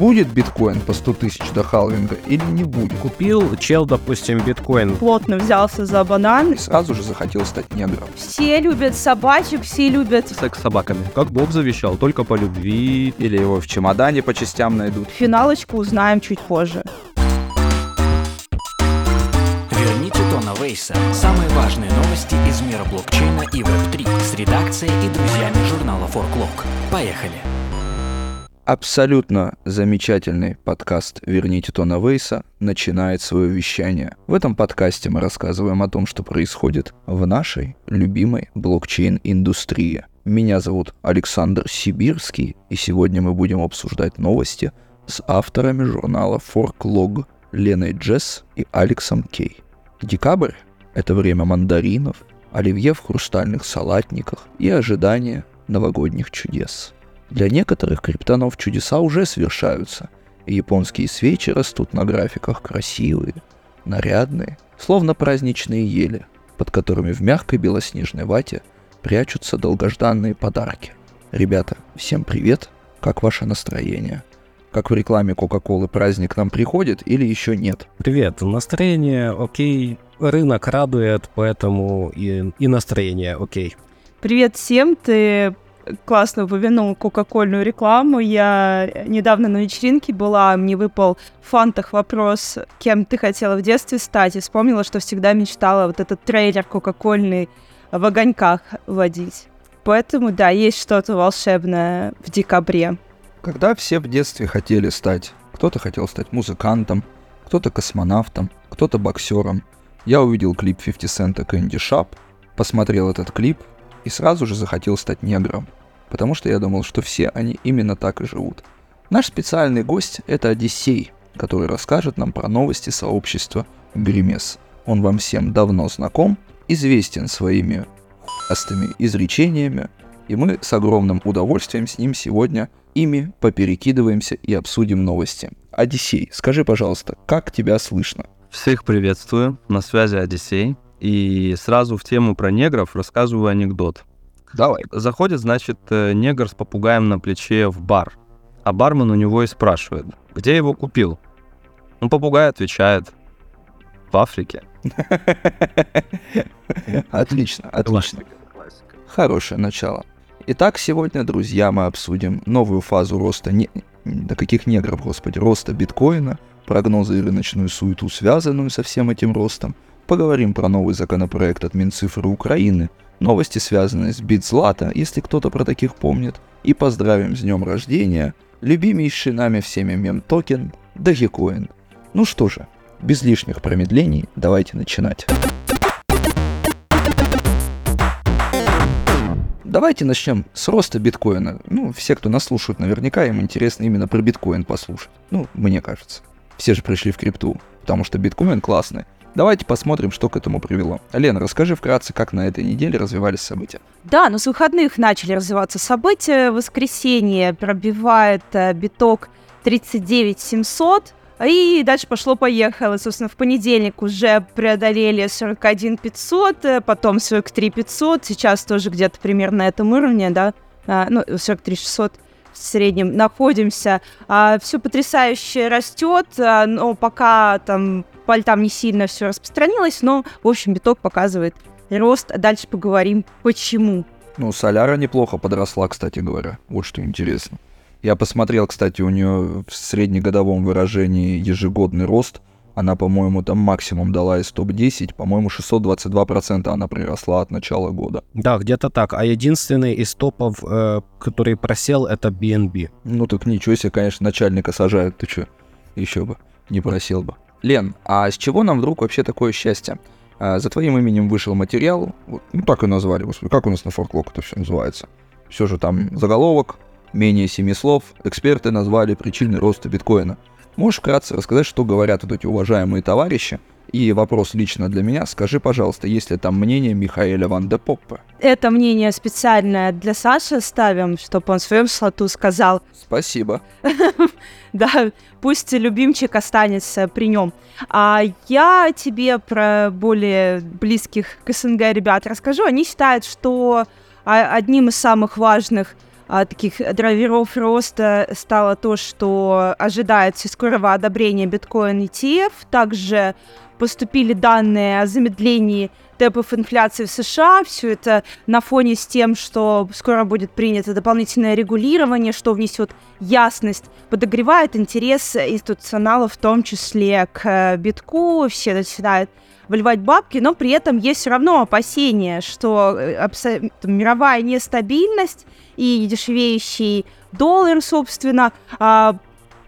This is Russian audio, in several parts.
Будет биткоин по 100 тысяч до халвинга или не будет? Купил чел, допустим, биткоин. Плотно взялся за банан. И сразу же захотел стать негром. Все любят собачек, все любят Секс с собаками. Как Бог завещал, только по любви. Или его в чемодане по частям найдут. финалочку, узнаем чуть позже. Верните Тона Вейса. Самые важные новости из мира блокчейна и Web3 с редакцией и друзьями журнала Forklog. Поехали! Абсолютно замечательный подкаст «Верните Тона Вейса» начинает свое вещание. В этом подкасте мы рассказываем о том, что происходит в нашей любимой блокчейн-индустрии. Меня зовут Александр Сибирский, и сегодня мы будем обсуждать новости с авторами журнала Forklog Леной Джесс и Алексом Кей. Декабрь — это время мандаринов, оливье в хрустальных салатниках и ожидание новогодних чудес. Для некоторых криптонов чудеса уже свершаются, и японские свечи растут на графиках красивые, нарядные, словно праздничные ели, под которыми в мягкой белоснежной вате прячутся долгожданные подарки. Ребята, всем привет! Как ваше настроение? Как в рекламе Кока-Колы праздник нам приходит или еще нет? Привет, настроение окей, рынок радует, поэтому и, и настроение окей. Привет всем, ты классно упомянул кока-кольную рекламу. Я недавно на вечеринке была, мне выпал в фантах вопрос, кем ты хотела в детстве стать, и вспомнила, что всегда мечтала вот этот трейлер кока-кольный в огоньках водить. Поэтому, да, есть что-то волшебное в декабре. Когда все в детстве хотели стать, кто-то хотел стать музыкантом, кто-то космонавтом, кто-то боксером. Я увидел клип 50 Cent Candy Shop, посмотрел этот клип и сразу же захотел стать негром, потому что я думал, что все они именно так и живут. Наш специальный гость — это Одиссей, который расскажет нам про новости сообщества Гримес. Он вам всем давно знаком, известен своими хуастыми изречениями, и мы с огромным удовольствием с ним сегодня ими поперекидываемся и обсудим новости. Одиссей, скажи, пожалуйста, как тебя слышно? Всех приветствую, на связи Одиссей. И сразу в тему про негров рассказываю анекдот. Давай. Заходит, значит, э, негр с попугаем на плече в бар. А бармен у него и спрашивает, где его купил? Ну, попугай отвечает, в Африке. Отлично, отлично. Хорошее начало. Итак, сегодня, друзья, мы обсудим новую фазу роста, не... да каких негров, господи, роста биткоина, прогнозы и рыночную суету, связанную со всем этим ростом, поговорим про новый законопроект от Минцифры Украины, новости, связанные с Битзлата, если кто-то про таких помнит, и поздравим с днем рождения любимейший нами всеми мем-токен Dogecoin. Ну что же, без лишних промедлений, давайте начинать. Давайте начнем с роста биткоина. Ну, все, кто нас слушают, наверняка им интересно именно про биткоин послушать. Ну, мне кажется. Все же пришли в крипту, потому что биткоин классный. Давайте посмотрим, что к этому привело. Лена, расскажи вкратце, как на этой неделе развивались события. Да, но с выходных начали развиваться события. В воскресенье пробивает э, биток 39 700. И дальше пошло-поехало. Собственно, в понедельник уже преодолели 41 500, э, потом 43 500. Сейчас тоже где-то примерно на этом уровне, да, а, ну, 43 600 в среднем находимся. А, все потрясающе растет, а, но пока там по альтам не сильно все распространилось, но, в общем, биток показывает рост. Дальше поговорим, почему. Ну, соляра неплохо подросла, кстати говоря. Вот что интересно. Я посмотрел, кстати, у нее в среднегодовом выражении ежегодный рост. Она, по-моему, там максимум дала из топ-10. По-моему, 622% она приросла от начала года. Да, где-то так. А единственный из топов, э, который просел, это BNB. Ну так ничего себе, конечно, начальника сажают. Ты что? Еще бы. Не просел бы. Лен, а с чего нам вдруг вообще такое счастье? А, за твоим именем вышел материал, ну так и назвали, господи, как у нас на форклок это все называется? Все же там заголовок, менее семи слов, эксперты назвали причины роста биткоина. Можешь вкратце рассказать, что говорят вот эти уважаемые товарищи? И вопрос лично для меня, скажи, пожалуйста, есть ли там мнение Михаэля Ван де Поппе? Это мнение специальное для Саши ставим, чтобы он в своем слоту сказал. Спасибо. Да, пусть любимчик останется при нем. А я тебе про более близких к СНГ ребят расскажу. Они считают, что а, одним из самых важных а, таких драйверов роста стало то, что ожидается скорого одобрения биткоин ETF. Также поступили данные о замедлении темпов инфляции в США. Все это на фоне с тем, что скоро будет принято дополнительное регулирование, что внесет ясность, подогревает интерес институционалов, в том числе к битку. Все начинают выливать бабки, но при этом есть все равно опасения, что э, мировая нестабильность и дешевеющий доллар, собственно, а,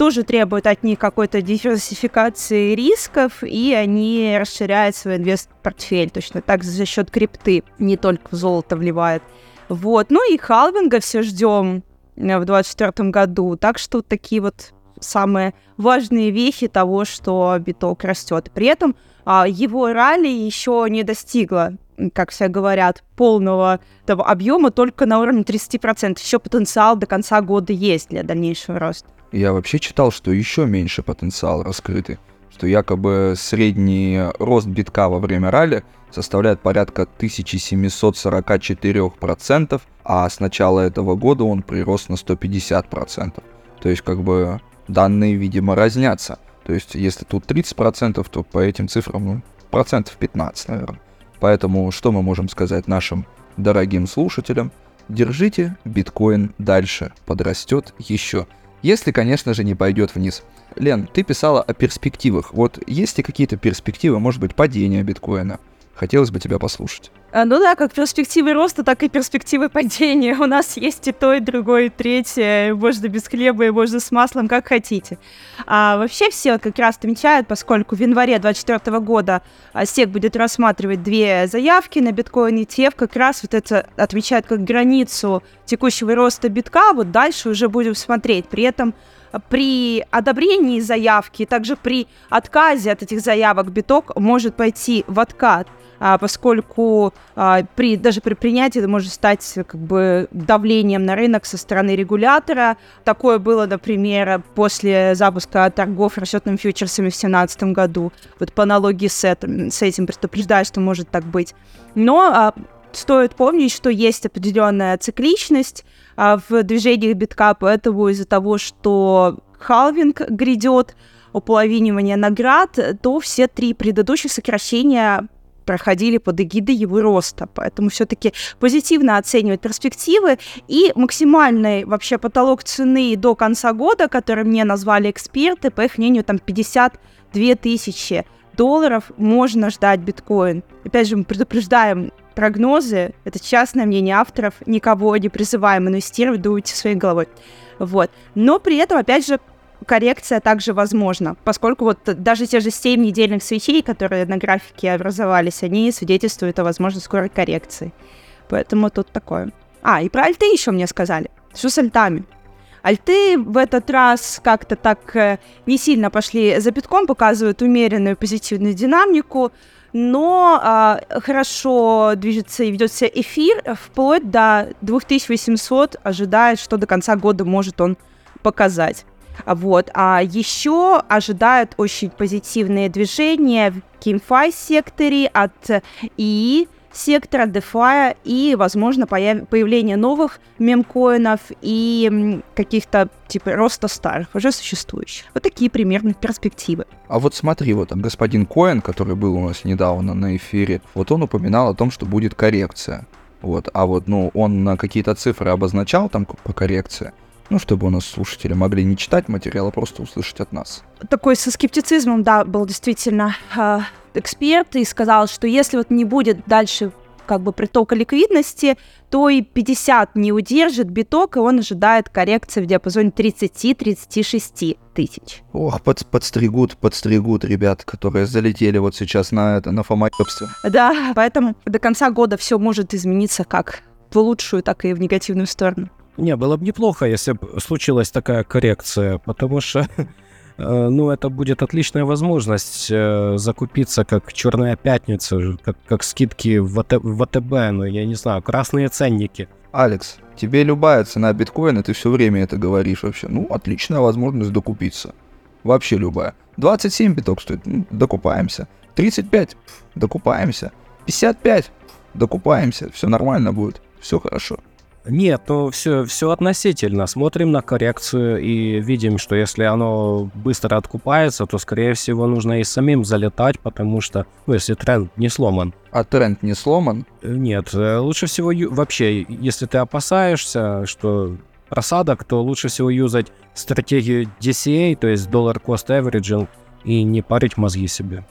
тоже требует от них какой-то диверсификации рисков, и они расширяют свой инвест-портфель точно так за счет крипты, не только в золото вливают. Вот, ну и халвинга все ждем э, в 2024 году, так что такие вот самые важные вехи того, что биток растет. При этом а, его ралли еще не достигло, как все говорят, полного того объема только на уровне 30%. Еще потенциал до конца года есть для дальнейшего роста. Я вообще читал, что еще меньше потенциал раскрытый, что якобы средний рост битка во время ралли составляет порядка 1744%, а с начала этого года он прирос на 150%. То есть как бы данные, видимо, разнятся. То есть, если тут 30%, то по этим цифрам, ну, процентов 15, наверное. Поэтому что мы можем сказать нашим дорогим слушателям? Держите биткоин дальше, подрастет еще. Если, конечно же, не пойдет вниз. Лен, ты писала о перспективах. Вот есть ли какие-то перспективы, может быть, падения биткоина? Хотелось бы тебя послушать. А, ну да, как перспективы роста, так и перспективы падения. У нас есть и то, и другое, и третье. Можно без хлеба, и можно с маслом, как хотите. А вообще все как раз отмечают, поскольку в январе 2024 года а, СЕК будет рассматривать две заявки на биткоин ETF, как раз вот это отвечает как границу текущего роста битка, вот дальше уже будем смотреть. При этом а, при одобрении заявки, также при отказе от этих заявок биток может пойти в откат – поскольку а, при, даже при принятии это может стать как бы давлением на рынок со стороны регулятора. Такое было, например, после запуска торгов расчетными фьючерсами в 2017 году. Вот по аналогии с этим, с этим предупреждаю, что может так быть. Но а, стоит помнить, что есть определенная цикличность а, в движениях битка, поэтому из-за того, что халвинг грядет, уполовинивание наград, то все три предыдущих сокращения проходили под эгидой его роста. Поэтому все-таки позитивно оценивать перспективы. И максимальный вообще потолок цены до конца года, который мне назвали эксперты, по их мнению, там 52 тысячи долларов можно ждать биткоин. Опять же, мы предупреждаем прогнозы, это частное мнение авторов, никого не призываем инвестировать, дуйте своей головой. Вот. Но при этом, опять же, коррекция также возможна, поскольку вот даже те же 7 недельных свечей, которые на графике образовались, они свидетельствуют о возможной скорой коррекции. Поэтому тут такое. А, и про альты еще мне сказали. Что с альтами? Альты в этот раз как-то так э, не сильно пошли за битком, показывают умеренную позитивную динамику, но э, хорошо движется и ведет себя эфир, вплоть до 2800 ожидает, что до конца года может он показать. Вот. А еще ожидают очень позитивные движения в GameFi секторе от ИИ сектора DeFi и, возможно, появ... появление новых мемкоинов и каких-то типа роста старых, уже существующих. Вот такие примерно перспективы. А вот смотри, вот господин Коин, который был у нас недавно на эфире, вот он упоминал о том, что будет коррекция. Вот, а вот, ну, он какие-то цифры обозначал там по коррекции, ну, чтобы у нас слушатели могли не читать материал, а просто услышать от нас. Такой со скептицизмом, да, был действительно э, эксперт и сказал, что если вот не будет дальше как бы притока ликвидности, то и 50 не удержит биток, и он ожидает коррекции в диапазоне 30-36 тысяч. Ох, под, подстригут, подстригут ребят, которые залетели вот сейчас на это, на фомоебство. Да, поэтому до конца года все может измениться как в лучшую, так и в негативную сторону. Не, было бы неплохо, если бы случилась такая коррекция, потому что э, ну, это будет отличная возможность э, закупиться как Черная пятница, как, как скидки в, ВТ, в ВТБ, ну, я не знаю, красные ценники. Алекс, тебе любая цена биткоина, ты все время это говоришь вообще. Ну, отличная возможность докупиться. Вообще любая. 27 биток стоит, ну, докупаемся. 35, докупаемся. 55, докупаемся. Все нормально будет, все хорошо. Нет, ну все, все относительно. Смотрим на коррекцию и видим, что если оно быстро откупается, то, скорее всего, нужно и самим залетать, потому что, ну, если тренд не сломан. А тренд не сломан? Э, Нет, э, лучше всего вообще, если ты опасаешься, что просадок, то лучше всего юзать стратегию DCA, то есть Dollar Cost Averaging, и не парить мозги себе.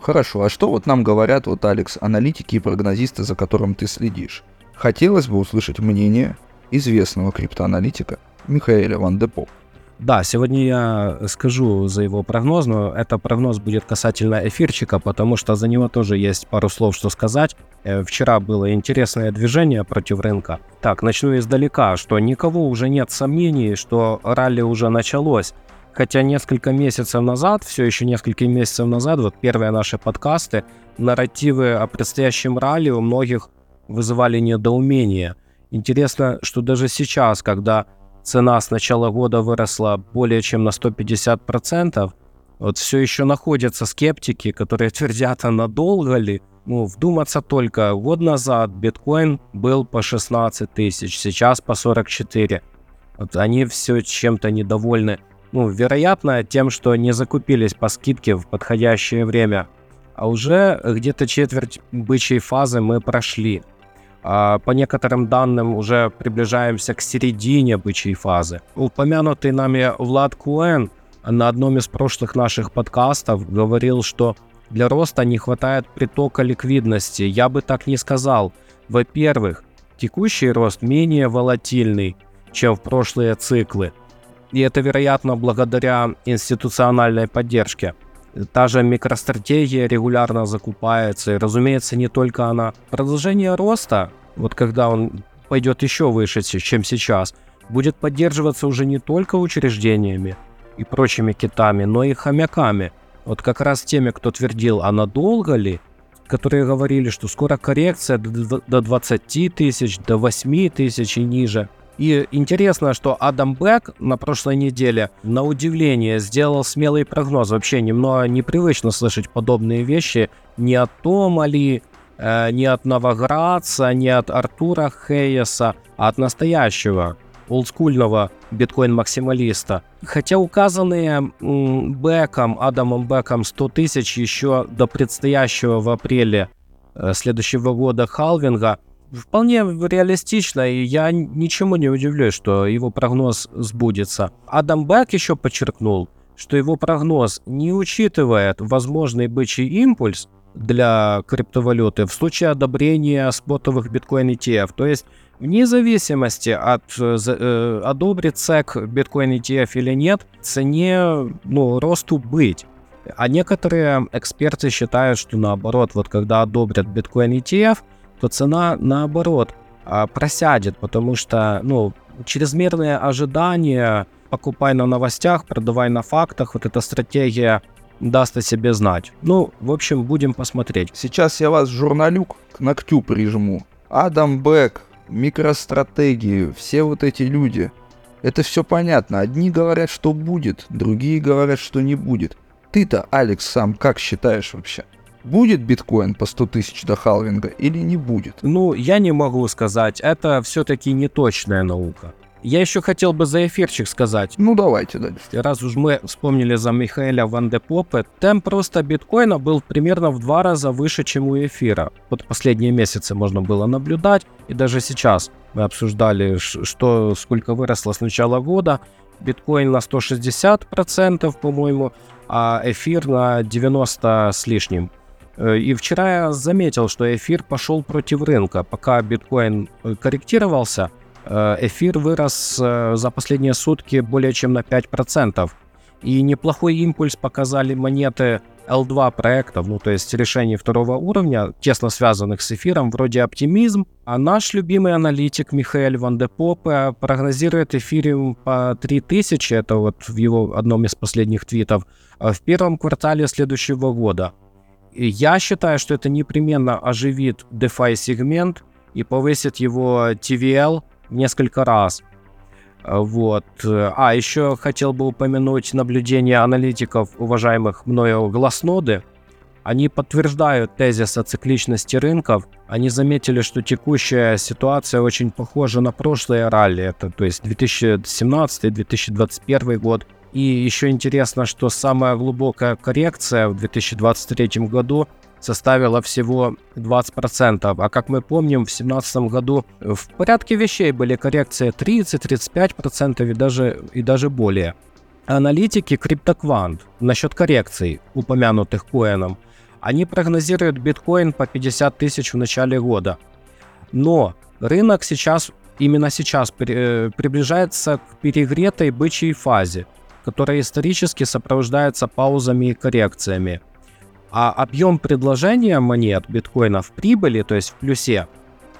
Хорошо, а что вот нам говорят, вот, Алекс, аналитики и прогнозисты, за которым ты следишь? Хотелось бы услышать мнение известного криптоаналитика Михаэля Ван де Поп. Да, сегодня я скажу за его прогноз, но это прогноз будет касательно эфирчика, потому что за него тоже есть пару слов, что сказать. Э, Вчера было интересное движение против рынка. Так, начну издалека, что никого уже нет сомнений, что ралли уже началось. Хотя несколько месяцев назад, все еще несколько месяцев назад, вот первые наши подкасты, нарративы о предстоящем ралли у многих вызывали недоумение. Интересно, что даже сейчас, когда цена с начала года выросла более чем на 150%, вот все еще находятся скептики, которые твердят, а надолго ли? Ну, вдуматься только, год назад биткоин был по 16 тысяч, сейчас по 44. Вот они все чем-то недовольны. Ну, вероятно, тем, что не закупились по скидке в подходящее время. А уже где-то четверть бычьей фазы мы прошли. А по некоторым данным уже приближаемся к середине бычьей фазы. Упомянутый нами Влад Куэн на одном из прошлых наших подкастов говорил, что для роста не хватает притока ликвидности. Я бы так не сказал. Во-первых, текущий рост менее волатильный, чем в прошлые циклы. И это, вероятно, благодаря институциональной поддержке. Та же микростратегия регулярно закупается, и, разумеется, не только она. Продолжение роста, вот когда он пойдет еще выше, чем сейчас, будет поддерживаться уже не только учреждениями и прочими китами, но и хомяками. Вот как раз теми, кто твердил, а надолго ли, которые говорили, что скоро коррекция до 20 тысяч, до 8 тысяч и ниже – и интересно, что Адам Бэк на прошлой неделе, на удивление, сделал смелый прогноз. Вообще немного непривычно слышать подобные вещи не от Тома Ли, э, не от Новоградца, не от Артура Хейеса, а от настоящего олдскульного биткоин-максималиста. Хотя указанные м, Бэком, Адамом Бэком 100 тысяч еще до предстоящего в апреле э, следующего года халвинга – вполне реалистично, и я ничему не удивлюсь, что его прогноз сбудется. Адам Бэк еще подчеркнул, что его прогноз не учитывает возможный бычий импульс для криптовалюты в случае одобрения спотовых биткоин ETF. То есть вне зависимости от э, одобрит SEC биткоин ETF или нет, цене ну, росту быть. А некоторые эксперты считают, что наоборот, вот когда одобрят биткоин ETF, то цена наоборот а, просядет, потому что ну, чрезмерные ожидания, покупай на новостях, продавай на фактах, вот эта стратегия даст о себе знать. Ну, в общем, будем посмотреть. Сейчас я вас, журналюк, к ногтю прижму. Адам Бэк, микростратегии, все вот эти люди. Это все понятно. Одни говорят, что будет, другие говорят, что не будет. Ты-то, Алекс, сам как считаешь вообще? Будет биткоин по 100 тысяч до халвинга или не будет? Ну, я не могу сказать. Это все-таки не точная наука. Я еще хотел бы за эфирчик сказать. Ну, давайте дальше. Раз уж мы вспомнили за Михаэля Ван де Попе, темп роста биткоина был примерно в два раза выше, чем у эфира. Вот последние месяцы можно было наблюдать, и даже сейчас мы обсуждали, что сколько выросло с начала года. Биткоин на 160%, по-моему, а эфир на 90 с лишним. Э, и вчера я заметил, что эфир пошел против рынка. Пока биткоин э, корректировался, э, эфир вырос за последние сутки более чем на 5%. И неплохой импульс показали монеты L2 проектов, ну то есть решений второго уровня, тесно связанных с эфиром, вроде оптимизм. А наш любимый аналитик Михаэль Ван де Попе прогнозирует эфириум по 3000, это вот в его одном из последних твитов, в первом квартале следующего года. Я считаю, что это непременно оживит DeFi сегмент и повысит его TVL несколько раз. Вот. А, еще хотел бы упомянуть наблюдение аналитиков, уважаемых мною Глазноды. они подтверждают тезис о цикличности рынков. Они заметили, что текущая ситуация очень похожа на прошлое ралли, это то есть 2017-2021 год. И еще интересно, что самая глубокая коррекция в 2023 году составила всего 20%. А как мы помним, в 2017 году в порядке вещей были коррекции 30-35% и даже, и даже более. Аналитики CryptoQuant насчет коррекций, упомянутых коином, они прогнозируют биткоин по 50 тысяч в начале года. Но рынок сейчас, именно сейчас при, приближается к перегретой бычьей фазе, которая исторически сопровождается паузами и коррекциями. А объем предложения монет биткоина в прибыли, то есть в плюсе,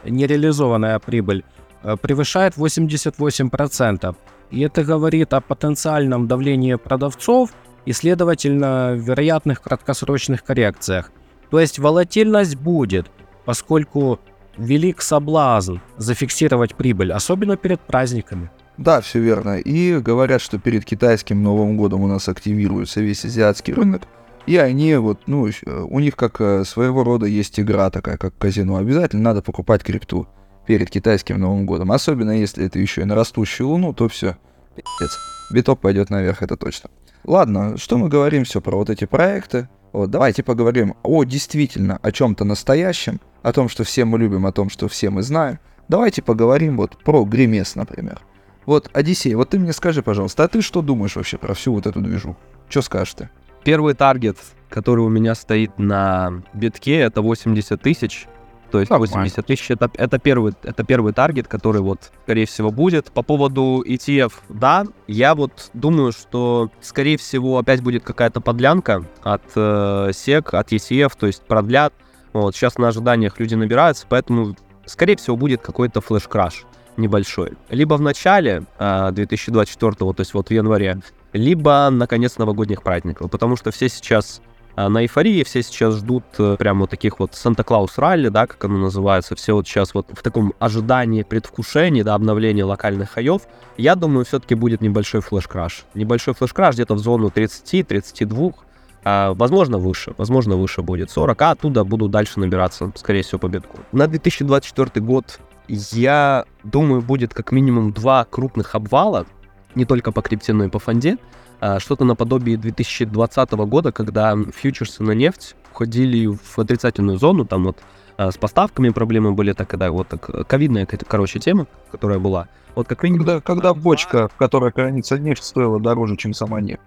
нереализованная прибыль, э, превышает 88%. И это говорит о потенциальном давлении продавцов и, следовательно, вероятных краткосрочных коррекциях. То есть волатильность будет, поскольку велик соблазн зафиксировать прибыль, особенно перед праздниками. Да, все верно. И говорят, что перед китайским Новым годом у нас активируется весь азиатский рынок. И они вот, ну, у них как э, своего рода есть игра такая, как казино. Обязательно надо покупать крипту перед китайским Новым годом. Особенно если это еще и на растущую луну, то все, пиздец. Биток пойдет наверх, это точно. Ладно, что мы говорим все про вот эти проекты? Вот, давайте поговорим о действительно о чем-то настоящем, о том, что все мы любим, о том, что все мы знаем. Давайте поговорим вот про Гримес, например. Вот, Одиссей, вот ты мне скажи, пожалуйста, а ты что думаешь вообще про всю вот эту движу? Что скажешь ты? Первый таргет, который у меня стоит на битке, это 80 тысяч. То есть Нормально. 80 тысяч это, это, первый, это первый таргет, который вот, скорее всего, будет. По поводу ETF, да, я вот думаю, что, скорее всего, опять будет какая-то подлянка от э, SEC, от ETF, то есть продлят. Вот, сейчас на ожиданиях люди набираются, поэтому, скорее всего, будет какой-то флеш-краш небольшой. Либо в начале э, 2024, то есть вот в январе, либо на конец новогодних праздников, потому что все сейчас э, на эйфории, все сейчас ждут э, прям вот таких вот Санта-Клаус ралли, да, как оно называется, все вот сейчас вот в таком ожидании, предвкушении, да, обновления локальных хаев. Я думаю, все-таки будет небольшой флеш-краш. Небольшой флеш-краш где-то в зону 30-32, а, возможно, выше, возможно, выше будет 40, а оттуда буду дальше набираться, скорее всего, по битку. На 2024 год я думаю, будет как минимум два крупных обвала, не только по крипте, но и по фонде. А, что-то наподобие 2020 года, когда фьючерсы на нефть уходили в отрицательную зону, там вот а, с поставками проблемы были, так когда вот так ковидная какая-то, короче, тема, которая была. Вот как минимум... Когда, когда бочка, в которой хранится нефть, стоила дороже, чем сама нефть.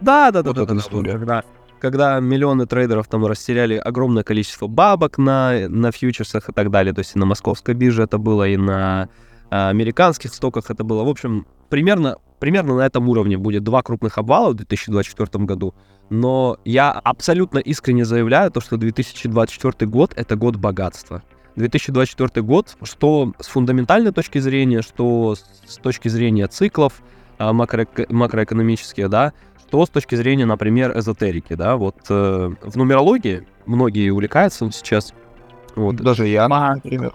Да, да, да, вот да, да, история. когда когда миллионы трейдеров там растеряли огромное количество бабок на, на фьючерсах и так далее. То есть и на московской бирже это было, и на а, американских стоках это было. В общем, примерно, примерно на этом уровне будет два крупных обвала в 2024 году. Но я абсолютно искренне заявляю то, что 2024 год — это год богатства. 2024 год, что с фундаментальной точки зрения, что с точки зрения циклов а, макро, макроэкономических, да, что с точки зрения, например, эзотерики, да, вот э, в нумерологии многие увлекаются сейчас. Вот. Даже я, например.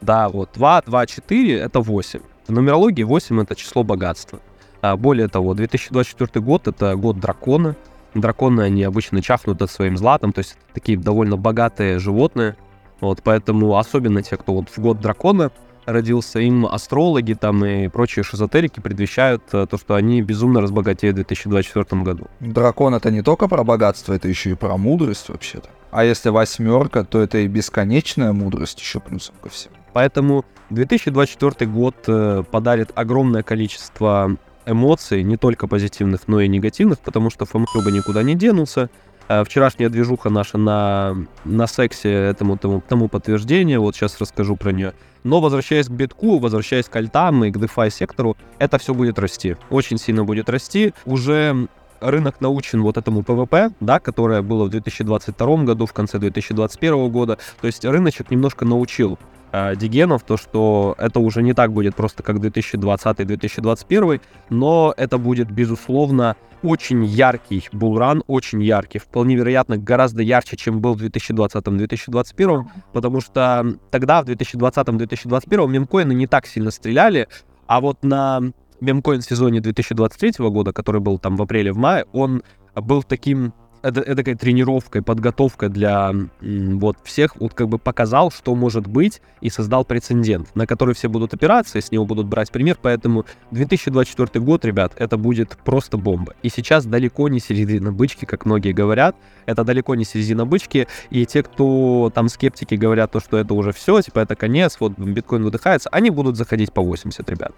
Да, вот 2, 2, 4 — это 8. В нумерологии 8 — это число богатства. А более того, 2024 год — это год дракона. Драконы, они обычно чахнут от своим златом, то есть такие довольно богатые животные. Вот, поэтому особенно те, кто вот в год дракона — родился, им астрологи там и прочие шизотерики предвещают э, то, что они безумно разбогатеют в 2024 году. Дракон это не только про богатство, это еще и про мудрость вообще-то. А если восьмерка, то это и бесконечная мудрость еще плюсом ко всему. Поэтому 2024 год э, подарит огромное количество эмоций, не только позитивных, но и негативных, потому что Фомчуба никуда не денулся. Э, вчерашняя движуха наша на, на сексе этому тому, тому подтверждение, вот сейчас расскажу про нее. Но возвращаясь к битку, возвращаясь к альтам и к DeFi сектору, это все будет расти. Очень сильно будет расти. Уже рынок научен вот этому PvP, да, которое было в 2022 году, в конце 2021 года. То есть рыночек немножко научил э, degen ов, то, что это уже не так будет просто как 2020-2021, но это будет, безусловно, очень яркий булран, очень яркий, вполне вероятно, гораздо ярче, чем был в 2020-2021, потому что тогда, в 2020-2021, мемкоины не так сильно стреляли, а вот на мемкоин сезоне 2023 года, который был там в апреле, в мае, он был таким это, такая тренировкой, подготовкой для м, вот всех, вот как бы показал, что может быть, и создал прецедент, на который все будут опираться, и с него будут брать пример, поэтому 2024 год, ребят, это будет просто бомба. И сейчас далеко не середина бычки, как многие говорят, это далеко не середина бычки, и те, кто там скептики говорят, то, что это уже все, типа это конец, вот биткоин выдыхается, они будут заходить по 80, ребят.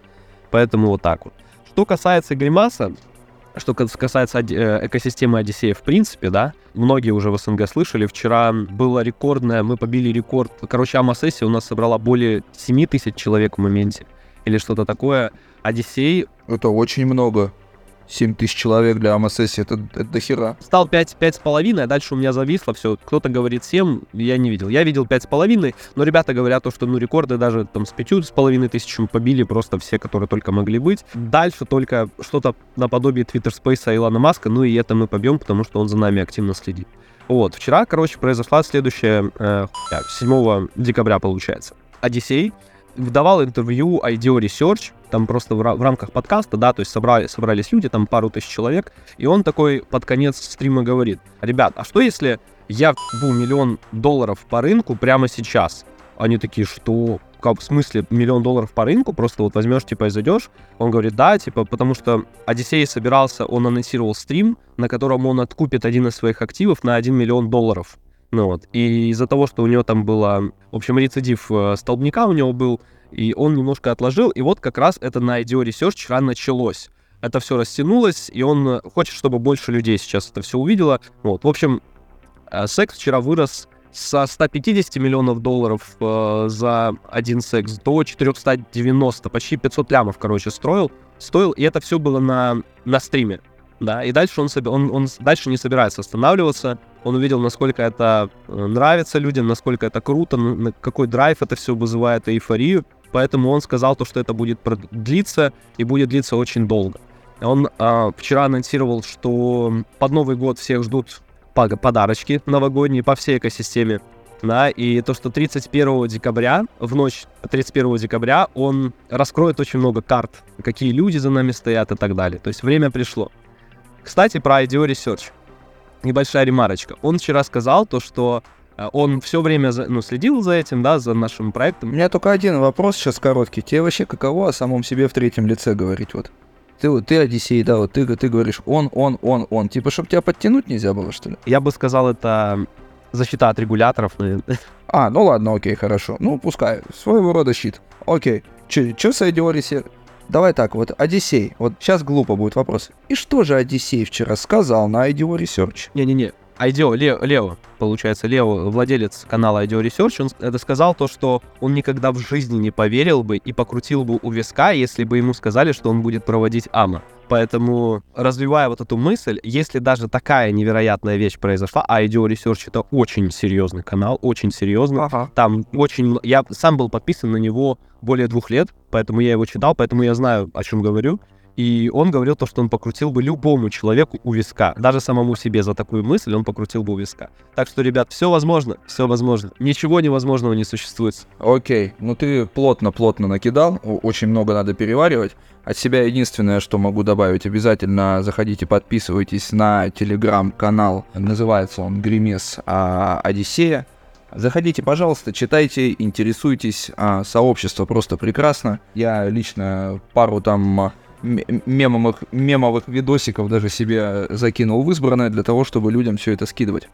Поэтому вот так вот. Что касается Гримаса, что касается э, экосистемы Одиссея в принципе, да, многие уже в СНГ слышали, вчера было рекордное, мы побили рекорд, короче, АМА-сессия у нас собрала более 7 тысяч человек в моменте, или что-то такое. Одиссей... Это очень много. 7 тысяч человек для АМА-сессии, это, это дохера. Стал 5, 5,5, а дальше у меня зависло все. Кто-то говорит 7, я не видел. Я видел 5,5, но ребята говорят то, что ну рекорды даже там с 5,5 тысячами побили просто все, которые только могли быть. Дальше только что-то наподобие Twitter Space Илона Маска, ну и это мы побьем, потому что он за нами активно следит. Вот, вчера, короче, произошла следующая, э, 7 декабря получается. Одиссей давал интервью IDEO Research, там просто в, рамках подкаста, да, то есть собрали, собрались люди, там пару тысяч человек, и он такой под конец стрима говорит, ребят, а что если я был миллион долларов по рынку прямо сейчас? Они такие, что? Как, в смысле, миллион долларов по рынку? Просто вот возьмешь, типа, и зайдешь? Он говорит, да, типа, потому что Одиссей собирался, он анонсировал стрим, на котором он откупит один из своих активов на 1 миллион долларов. Ну вот, и из-за того, что у него там было, в общем, рецидив э, столбняка у него был, и он немножко отложил, и вот как раз это на IDEO Research вчера началось. Это все растянулось, и он э, хочет, чтобы больше людей сейчас это все увидело. Вот, в общем, э, секс вчера вырос со 150 миллионов долларов э, за один секс до 490, почти 500 лямов, короче, строил, стоил, и это все было на, на стриме, да, и дальше он, он, он дальше не собирается останавливаться, он увидел, насколько это нравится людям, насколько это круто, на какой драйв это все вызывает эйфорию, поэтому он сказал то, что это будет длиться и будет длиться очень долго. Он а, вчера анонсировал, что под Новый год всех ждут подарочки новогодние по всей экосистеме. Да, и то, что 31 декабря, в ночь 31 декабря, он раскроет очень много карт, какие люди за нами стоят и так далее. То есть время пришло. Кстати, про IDEO Research. Небольшая ремарочка. Он вчера сказал то, что а, он все время за, ну, следил за этим, да, за нашим проектом. У меня только один вопрос сейчас короткий. Тебе вообще каково о самом себе в третьем лице говорить? Вот ты, вот, ты Одиссей, да, вот ты, ты говоришь он, он, он, он. Типа, чтобы тебя подтянуть нельзя было, что ли? Я бы сказал, это защита от регуляторов, наверное. А, ну ладно, окей, хорошо. Ну, пускай. Своего рода щит. Окей. Че, че с Одиорисе? Давай так, вот Одиссей. Вот сейчас глупо будет вопрос. И что же Одиссей вчера сказал на IDEO Research? Не-не-не, IDEO, Лео, Лео, получается, Лео, владелец канала IDEO Research, он это сказал то, что он никогда в жизни не поверил бы и покрутил бы у виска, если бы ему сказали, что он будет проводить АМА. Поэтому, развивая вот эту мысль, если даже такая невероятная вещь произошла, а IDEO Research это очень серьезный канал, очень серьезный, ага. там очень... Я сам был подписан на него более двух лет, поэтому я его читал, поэтому я знаю, о чем говорю. И он говорил то, что он покрутил бы любому человеку у виска. Даже самому себе за такую мысль он покрутил бы у виска. Так что, ребят, все возможно, все возможно. Ничего невозможного не существует. Окей, ну ты плотно-плотно накидал, очень много надо переваривать. От себя единственное, что могу добавить, обязательно заходите, подписывайтесь на телеграм-канал, называется он Гримес а, Одиссея. Заходите, пожалуйста, читайте, интересуйтесь, а, сообщество просто прекрасно. Я лично пару там мемовых, мемовых видосиков даже себе закинул в избранное для того, чтобы людям все это скидывать.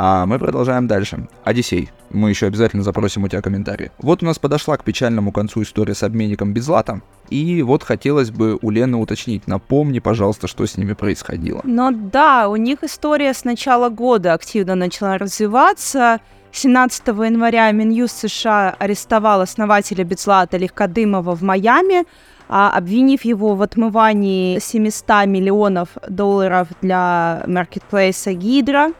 А мы продолжаем дальше. Одиссей. Мы еще обязательно запросим у тебя комментарии. Вот у нас подошла к печальному концу история с обменником Безлата. И вот хотелось бы у Лены уточнить. Напомни, пожалуйста, что с ними происходило. Ну да, у них история с начала года активно начала развиваться. 17 января Минюст США арестовал основателя Безлата Легкодымова в Майами обвинив его в отмывании 700 миллионов долларов для маркетплейса Гидра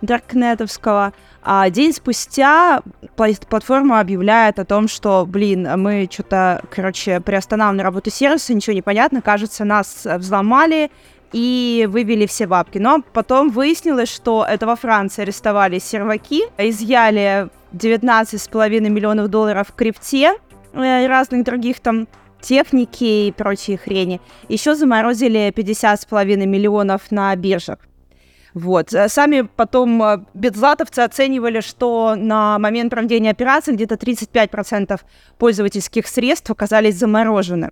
даркнетовского. А день спустя платформа объявляет о том, что, блин, мы что-то, короче, приостанавливаем работу сервиса, ничего не понятно, кажется, нас взломали и вывели все бабки. Но потом выяснилось, что это во Франции арестовали серваки, изъяли 19,5 миллионов долларов в крипте э, и разных других там техники и прочие хрени. Еще заморозили 50,5 миллионов на биржах. Вот. Э, сами потом э, бедзлатовцы оценивали, что на момент проведения операции где-то 35% пользовательских средств оказались заморожены.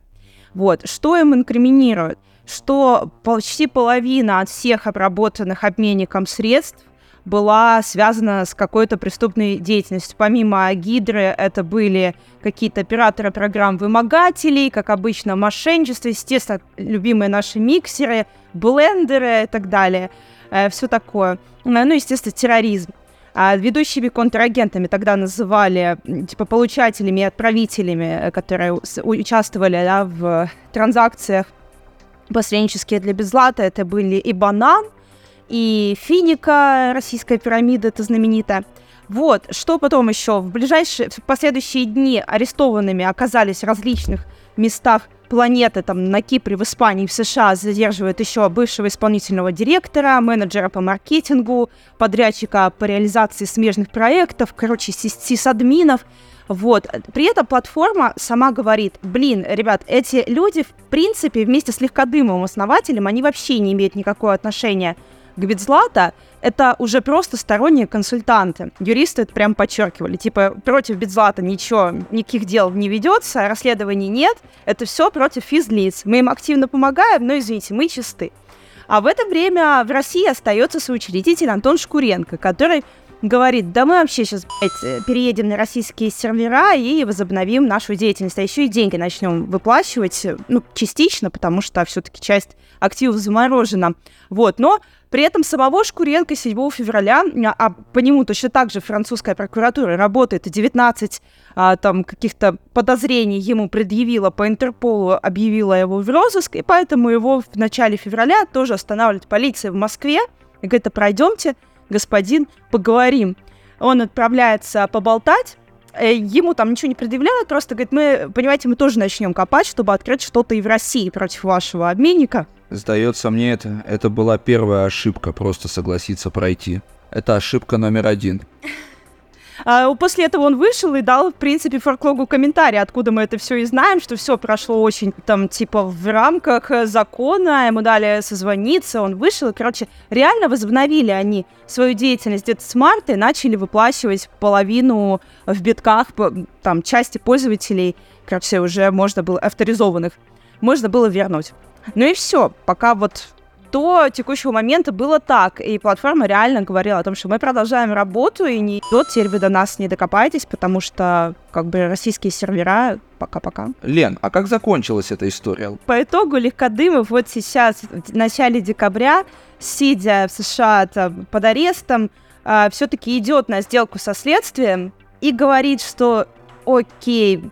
Вот. Что им инкриминируют? Что почти половина от всех обработанных обменником средств была связана с какой-то преступной деятельностью. Помимо Гидры, это были какие-то операторы программ вымогателей, как обычно, мошенничество, естественно, любимые наши миксеры, блендеры и так далее. Э, все такое. Ну, естественно, терроризм. А ведущими контрагентами тогда называли типа получателями и отправителями, э, которые участвовали да, в транзакциях посреднические для безлата. Это были и банан, и финика, российская пирамида, это знаменитая. Вот, что потом еще? В ближайшие, в последующие дни арестованными оказались в различных местах планеты, там, на Кипре, в Испании, в США задерживают еще бывшего исполнительного директора, менеджера по маркетингу, подрядчика по реализации смежных проектов, короче, сисадминов. Вот. При этом платформа сама говорит, блин, ребят, эти люди, в принципе, вместе с легкодымовым основателем, они вообще не имеют никакого отношения Битзлата, это уже просто сторонние консультанты. Юристы это прям подчеркивали. Типа, против Битзлата ничего, никаких дел не ведется, расследований нет. Это все против физлиц. Мы им активно помогаем, но, извините, мы чисты. А в это время в России остается соучредитель Антон Шкуренко, который говорит, да мы вообще сейчас, блядь, переедем на российские сервера и возобновим нашу деятельность, а еще и деньги начнем выплачивать, ну, частично, потому что все-таки часть активов заморожена. Вот, но при этом самого Шкуренко 7 февраля, а по нему точно так же французская прокуратура работает, и 19 а, там каких-то подозрений ему предъявила по Интерполу, объявила его в розыск, и поэтому его в начале февраля тоже останавливает полиция в Москве и говорит, а пройдемте, господин, поговорим. Он отправляется поболтать, э, ему там ничего не предъявляют, просто говорит, мы, понимаете, мы тоже начнем копать, чтобы открыть что-то и в России против вашего обменника. Сдается мне это, это была первая ошибка, просто согласиться пройти. Это ошибка номер один. А после этого он вышел и дал, в принципе, Форклогу комментарий, откуда мы это все и знаем, что все прошло очень, там, типа, в рамках э, закона, ему дали созвониться, он вышел, и, короче, реально возобновили они свою деятельность где-то с марта и начали выплачивать половину в битках, там, части пользователей, короче, уже можно было, авторизованных, можно было вернуть. Ну и все, пока вот до текущего момента было так, и платформа реально говорила о том, что мы продолжаем работу, и не идет, теперь вы до нас не докопаетесь, потому что, как бы, российские сервера пока-пока. Лен, а как закончилась эта история? По итогу Легкодымов вот сейчас, в начале декабря, сидя в США там, под арестом, э, а, все-таки идет на сделку со следствием и говорит, что окей,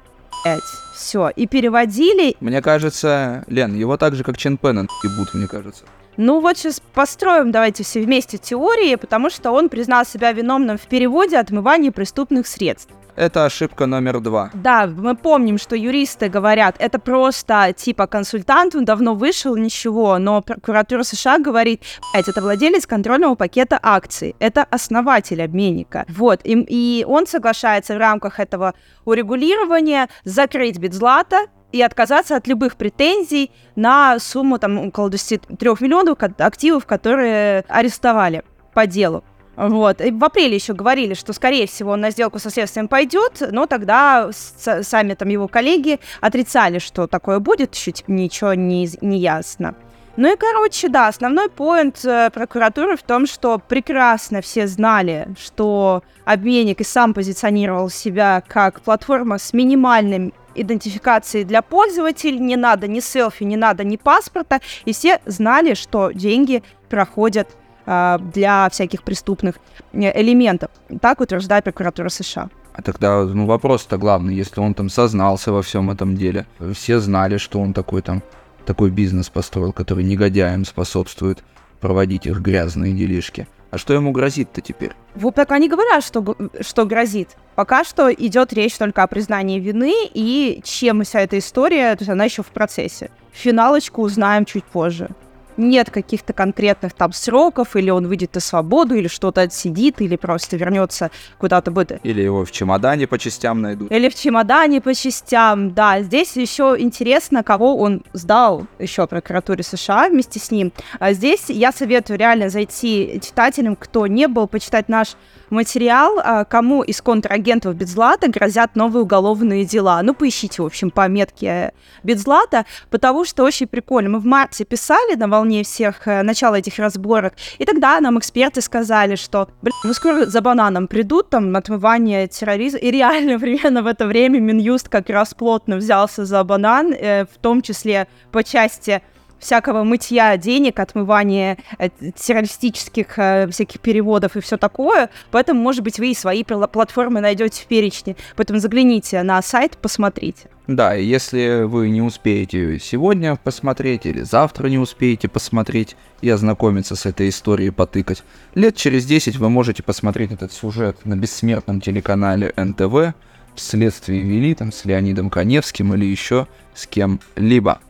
блядь, все. И переводили. Мне кажется, Лен, его так же, как Чен Пеннон ебут, мне кажется. Ну вот сейчас построим давайте все вместе теории, потому что он признал себя виновным в переводе отмывания преступных средств. Это ошибка номер два. Да, мы помним, что юристы говорят, это просто типа консультант, он давно вышел, ничего, но прокуратура США говорит, это владелец контрольного пакета акций, это основатель обменника. Вот, и, и он соглашается в рамках этого урегулирования закрыть Битзлата, и отказаться от любых претензий на сумму там около 23 миллионов активов, которые арестовали по делу. Вот. И в апреле еще говорили, что, скорее всего, он на сделку со следствием пойдет, но тогда с- сами там его коллеги отрицали, что такое будет, еще типа, ничего не, не ясно. Ну и, короче, да, основной поинт э, прокуратуры в том, что прекрасно все знали, что обменник и сам позиционировал себя как платформа с минимальным идентификацией для пользователей, не надо ни селфи, не надо ни паспорта, и все знали, что деньги проходят а, для всяких преступных э, элементов. Так утверждает прокуратура США. А тогда ну, вопрос-то главный, если он там сознался во всем этом деле, все знали, что он такой там, такой бизнес построил, который негодяям способствует проводить их грязные делишки. А что ему грозит-то теперь? Вот пока не говорят, что, что грозит. Пока что идет речь только о признании вины и чем вся эта история, то есть она еще в процессе. Финалочку узнаем чуть позже. Нет каких-то конкретных там сроков, или он выйдет на свободу, или что-то отсидит, или просто вернется куда-то будет. Или его в чемодане по частям найдут. Или в чемодане по частям, да. Здесь еще интересно, кого он сдал еще прокуратуре США вместе с ним. А здесь я советую реально зайти читателям, кто не был, почитать наш материал, а, кому из контрагентов Бедзлата грозят новые уголовные дела. Ну, поищите, в общем, по метке Бедзлата, потому что очень прикольно. Мы в марте писали на волне всех э, начала этих разборок, и тогда нам эксперты сказали, что, блин, ну скоро за бананом придут, там, отмывание терроризма, и реально примерно в это время Минюст как раз плотно взялся за банан, э, в том числе по части всякого мытья денег, отмывания э, террористических э, всяких переводов и все такое. Поэтому, может быть, вы и свои платформы найдете в перечне. Поэтому загляните на сайт, посмотрите. Да, и если вы не успеете сегодня посмотреть или завтра не успеете посмотреть и ознакомиться с этой историей, потыкать, лет через 10 вы можете посмотреть этот сюжет на бессмертном телеканале НТВ «Следствие вели» там с Леонидом Коневским или еще с кем-либо.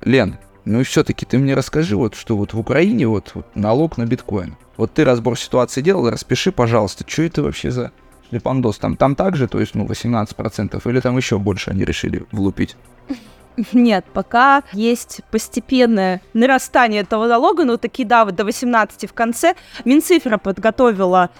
Лен, ну и все-таки ты мне расскажи, вот что вот в Украине вот, вот налог на биткоин. Вот ты разбор ситуации делал, распиши, пожалуйста, что это вообще за шлепандос? Там, там также, то есть, ну, 18%, или там еще больше они решили влупить? Нет, пока есть постепенное нарастание этого налога, но таки, да, вот до 18 в конце. Минцифра подготовила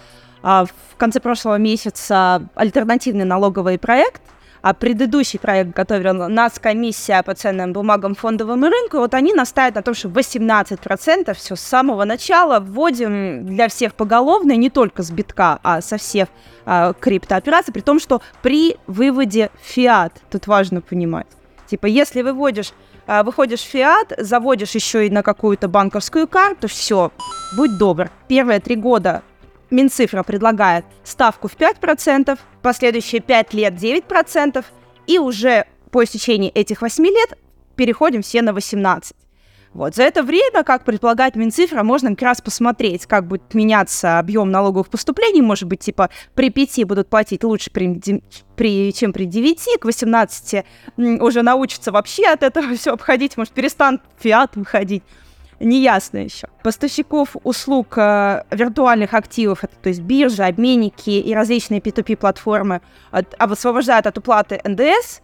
а, в конце прошлого месяца альтернативный налоговый проект, а предыдущий проект готовила нас комиссия по ценным бумагам фондовому рынку, вот они настаивают на том, что 18% все с самого начала вводим для всех поголовно, не только с битка, а со всех а, криптоопераций, при том, что при выводе фиат, тут важно понимать, типа, если выводишь а, выходишь в фиат, заводишь еще и на какую-то банковскую карту, все, будь добр. Первые три года Минцифра предлагает ставку в 5%, последующие 5 лет 9%, и уже по истечении этих 8 лет переходим все на 18%. Вот. За это время, как предполагает Минцифра, можно как раз посмотреть, как будет меняться объем налоговых поступлений. Может быть, типа при 5 будут платить лучше, при, при, чем при 9, к 18 уже научатся вообще от этого все обходить, может, перестанут фиат выходить неясно еще. Поставщиков услуг э, виртуальных активов, это, то есть биржи, обменники и различные P2P-платформы, от, освобождают от уплаты НДС,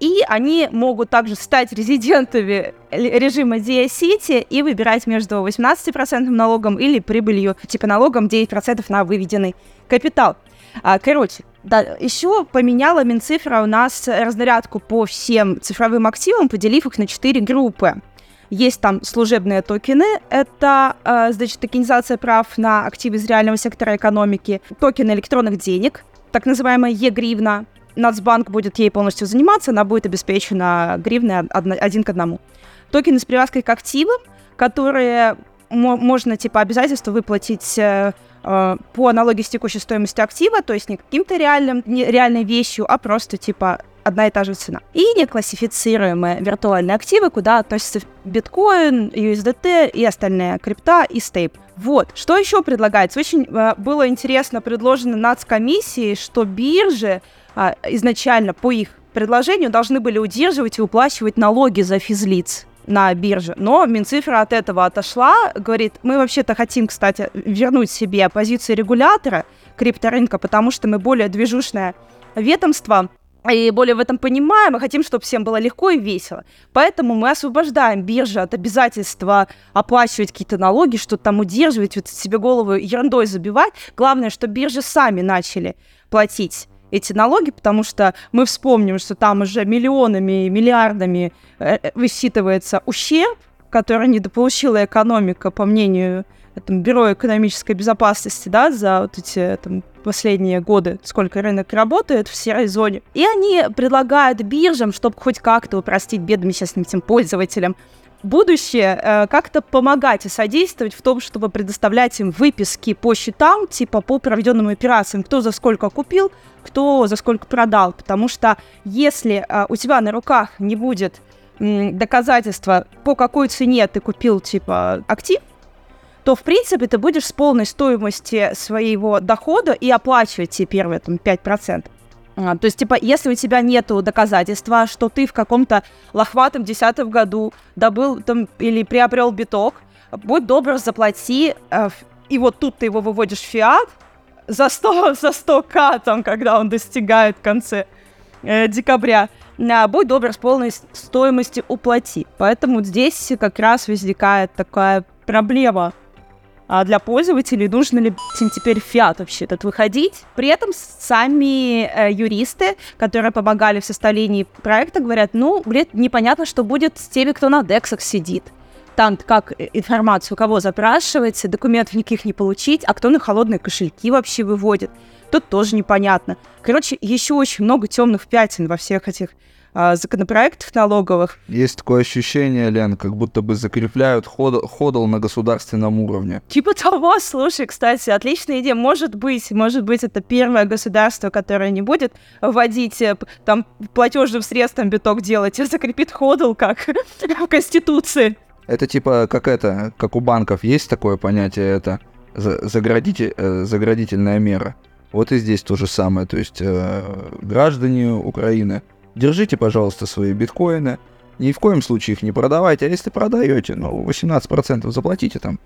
и они могут также стать резидентами режима DIA-City и выбирать между 18% налогом или прибылью, типа налогом 9% на выведенный капитал. А, короче, да, еще поменяла Минцифра у нас разнарядку по всем цифровым активам, поделив их на четыре группы. Есть там служебные токены, это, э, значит, токенизация прав на активы из реального сектора экономики, токены электронных денег, так называемая Е-гривна. Нацбанк будет ей полностью заниматься, она будет обеспечена гривной один к одному. Токены с привязкой к активам, которые можно, типа, обязательство выплатить э, э, по аналогии с текущей стоимостью актива, то есть не каким-то реальным, не реальной вещью, а просто, типа, одна и та же цена. И неклассифицируемые виртуальные активы, куда относятся биткоин, USDT и остальные крипта и стейп. Вот, что еще предлагается? Очень э, было интересно предложено нацкомиссией, что биржи э, изначально по их предложению должны были удерживать и уплачивать налоги за физлиц на бирже. Но Минцифра от этого отошла, говорит, мы вообще-то хотим, кстати, вернуть себе позицию регулятора крипторынка, потому что мы более движущее ведомство, и более в этом понимаем, мы хотим, чтобы всем было легко и весело. Поэтому мы освобождаем биржу от обязательства оплачивать какие-то налоги, что-то там удерживать, вот себе голову ерундой забивать. Главное, что биржи сами начали платить эти налоги, потому что мы вспомним, что там уже миллионами и миллиардами э, э, высчитывается ущерб, который недополучила экономика, по мнению там, Бюро экономической безопасности, да, за вот эти там, последние годы, сколько рынок работает в серой зоне. И они предлагают биржам, чтобы хоть как-то упростить бедным сейчас этим пользователям, будущее э, как-то помогать и содействовать в том, чтобы предоставлять им выписки по счетам, типа по проведенным операциям, кто за сколько купил, кто за сколько продал. Потому что если э, у тебя на руках не будет доказательства, по какой цене ты купил, типа, актив, то, в принципе, ты будешь с полной стоимости своего дохода и оплачивать те первые там, 5%. А, то есть, типа, если у тебя нету доказательства, что ты в каком-то лохватом десятом году добыл там или приобрел биток, будь добр, заплати, э, и вот тут ты его выводишь в фиат за 100, за 100к, там, когда он достигает в конце э, декабря, а, будь добр, с полной стоимости уплати. Поэтому здесь как раз возникает такая проблема а для пользователей, нужно ли им теперь фиат вообще этот выходить. При этом сами э, юристы, которые помогали в составлении проекта, говорят, ну, блин, непонятно, что будет с теми, кто на дексах сидит. Там как э, информацию кого запрашивается, документов никаких не получить, а кто на холодные кошельки вообще выводит. Тут тоже непонятно. Короче, еще очень много темных пятен во всех этих а, законопроектов налоговых. Есть такое ощущение, Лен, как будто бы закрепляют ход, ходл на государственном уровне. Типа того, слушай, кстати, отличная идея. Может быть, может быть, это первое государство, которое не будет вводить э, там платежным средством биток делать, а закрепит ходл, как в Конституции. Это типа как это, как у банков есть такое понятие, это заградитель, э, заградительная мера. Вот и здесь то же самое. То есть э, граждане Украины Держите, пожалуйста, свои биткоины. Ни в коем случае их не продавайте, а если продаете, ну, 18% заплатите там.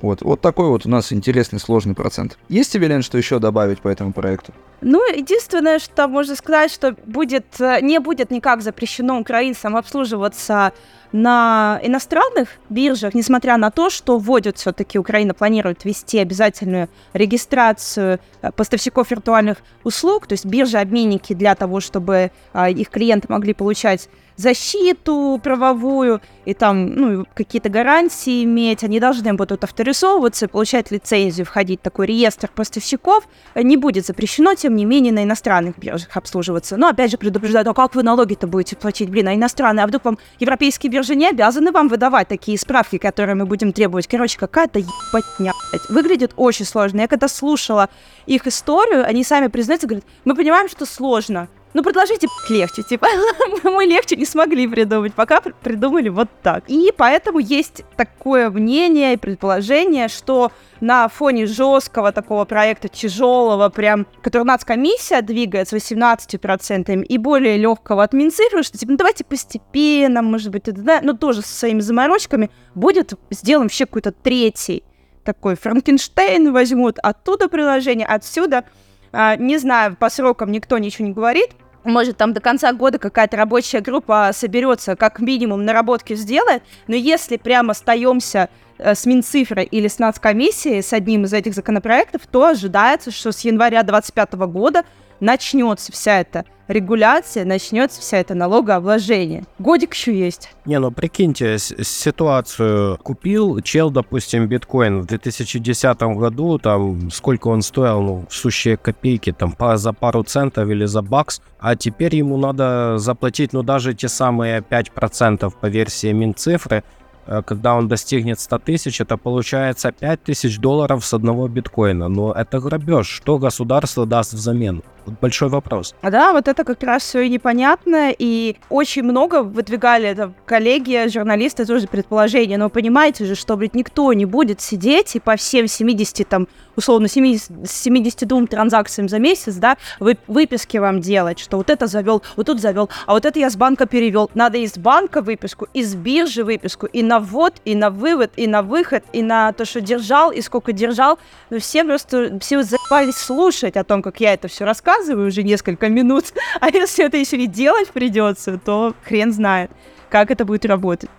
Вот, вот такой вот у нас интересный сложный процент. Есть тебе, Лен, что еще добавить по этому проекту? Ну, единственное, что можно сказать, что будет, э, не будет никак запрещено украинцам обслуживаться на иностранных биржах, несмотря на то, что вводят все-таки Украина планирует ввести обязательную регистрацию э, поставщиков виртуальных услуг, то есть биржи-обменники для того, чтобы а, их клиенты могли получать защиту правовую и там ну, какие-то гарантии иметь, они должны будут авторизовываться, получать лицензию, входить в такой реестр поставщиков, не будет запрещено, тем не менее, на иностранных биржах обслуживаться. Но опять же предупреждают, а как вы налоги-то будете платить, блин, а иностранные, а вдруг вам европейские биржи не обязаны вам выдавать такие справки, которые мы будем требовать. Короче, какая-то ебатня. Выглядит очень сложно. Я когда слушала их историю, они сами признаются, говорят, мы понимаем, что сложно, ну, предложите легче, типа, мы легче не смогли придумать, пока придумали вот так. И поэтому есть такое мнение и предположение, что на фоне жесткого такого проекта, тяжелого, прям, который нацкомиссия двигает с 18% и более легкого от Минцифры, что типа, ну давайте постепенно, может быть, да, но тоже со своими заморочками, будет сделан вообще какой-то третий такой Франкенштейн возьмут, оттуда приложение, отсюда. А, не знаю, по срокам никто ничего не говорит. Может, там до конца года какая-то рабочая группа соберется, как минимум наработки сделает, но если прямо остаемся с Минцифрой или с нацкомиссией, с одним из этих законопроектов, то ожидается, что с января 2025 года начнется вся эта регуляция, начнется вся эта налогообложение. Годик еще есть. Не, ну прикиньте ситуацию. Купил чел, допустим, биткоин в 2010 году, там сколько он стоил, ну, сущие копейки, там за пару центов или за бакс, а теперь ему надо заплатить, ну, даже те самые 5% по версии Минцифры, Э, когда он достигнет 100 тысяч, это получается 5 тысяч долларов с одного биткоина. Но это грабеж. Что государство даст взамен? Вот большой вопрос. Да, вот это как раз все непонятно, и очень много выдвигали это коллеги, журналисты тоже предположения, но понимаете же, что, блядь, никто не будет сидеть и по всем 70, там, условно, 70, 72 транзакциям за месяц, да, вы, выписки вам делать, что вот это завел, вот тут завел, а вот это я с банка перевел. Надо из банка выписку, из биржи выписку, и на ввод, и на вывод, и на выход, и на то, что держал, и сколько держал. Но все просто, все заебались слушать о том, как я это все рассказываю уже несколько минут, а если это еще и делать придется, то хрен знает, как это будет работать.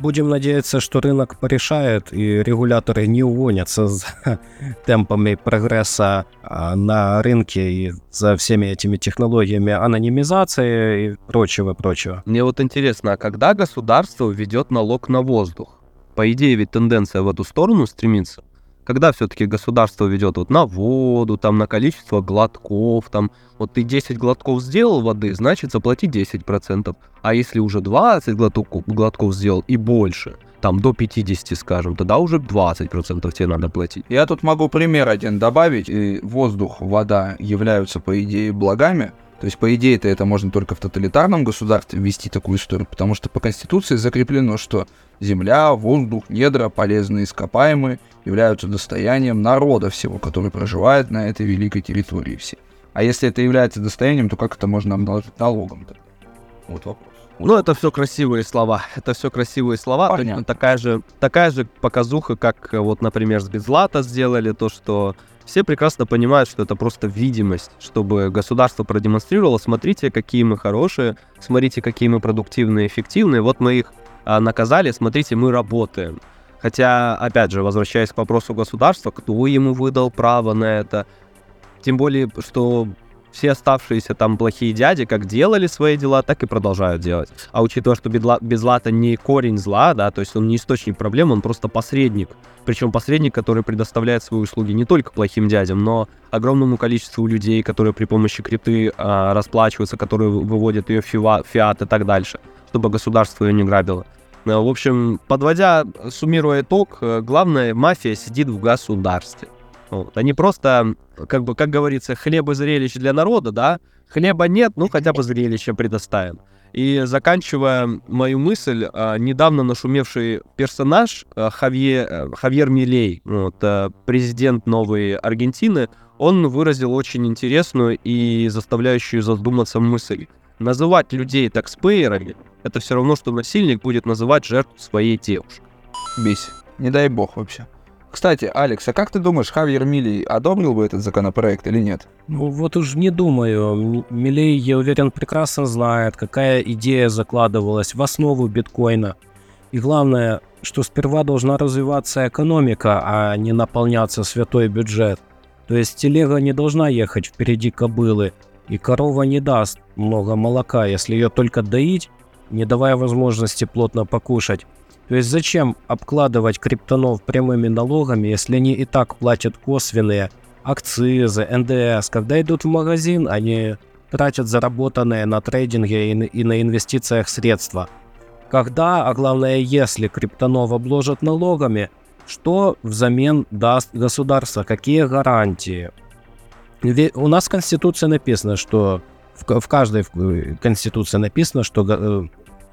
Будем надеяться, что рынок порешает и регуляторы не увонятся за темпами прогресса а, на рынке и за всеми этими технологиями анонимизации и прочего-прочего. Мне вот интересно, а когда государство введет налог на воздух? По идее, ведь тенденция в эту сторону стремится когда все-таки государство ведет вот на воду, там на количество глотков, там вот ты 10 глотков сделал воды, значит заплати 10%. А если уже 20 глотков, глотков сделал и больше, там до 50, скажем, тогда уже 20% тебе надо платить. Я тут могу пример один добавить. И воздух, вода являются, по идее, благами, то есть, по идее, это, можно только в тоталитарном государстве ввести такую историю, потому что по Конституции закреплено, что земля, воздух, недра, полезные ископаемые являются достоянием народа всего, который проживает на этой великой территории всей. А если это является достоянием, то как это можно обнаружить налогом? -то? Вот вопрос. Ну, это все красивые слова. Это все красивые слова. Понятно. Точно такая же, такая же показуха, как э, вот, например, с Безлата сделали, то, что все прекрасно понимают, что это просто видимость, чтобы государство продемонстрировало, смотрите, какие мы хорошие, смотрите, какие мы продуктивные, эффективные, вот мы их а, наказали, смотрите, мы работаем. Хотя, опять же, возвращаясь к вопросу государства, кто ему выдал право на это? Тем более, что все оставшиеся там плохие дяди как делали свои дела, так и продолжают делать. А учитывая, что Безлата не корень зла, да, то есть он не источник проблем, он просто посредник. Причем посредник, который предоставляет свои услуги не только плохим дядям, но огромному количеству людей, которые при помощи крипты а, расплачиваются, которые вы- выводят ее в фиа- фиат и так дальше, чтобы государство ее не грабило. Э, В общем, подводя, суммируя итог, э, главное, мафия сидит в государстве. Вот. Они просто, как бы, как говорится, хлеб и зрелищ для народа, да? Хлеба нет, ну хотя бы зрелище предоставим. И заканчивая мою мысль, а, недавно нашумевший персонаж а, Хавье, э, Хавьер Милей, вот, э, президент новой Аргентины, он выразил очень интересную и заставляющую задуматься мысль. Называть людей такспейерами — это все равно, что насильник будет называть жертву своей девушки. Бись. Не дай бог вообще. Кстати, Алекс, а как ты думаешь, Хавьер Милли одобрил бы этот законопроект или нет? Ну вот уж не думаю. Милей, я уверен, прекрасно знает, какая идея закладывалась в основу биткоина. И главное, что сперва должна развиваться экономика, а не наполняться святой бюджет. То есть телега не должна ехать впереди кобылы, и корова не даст много молока, если ее только доить, не давая возможности плотно покушать. То есть зачем обкладывать криптонов прямыми налогами, если они и так платят косвенные акцизы, НДС. Когда идут в магазин, они тратят заработанные на трейдинге и на- инвестициях средства. Когда, а главное, если криптонов обложат налогами, что взамен даст государство, какие гарантии? Ве- У нас в Конституции написано, что в, в каждой э, Конституции написано, что э,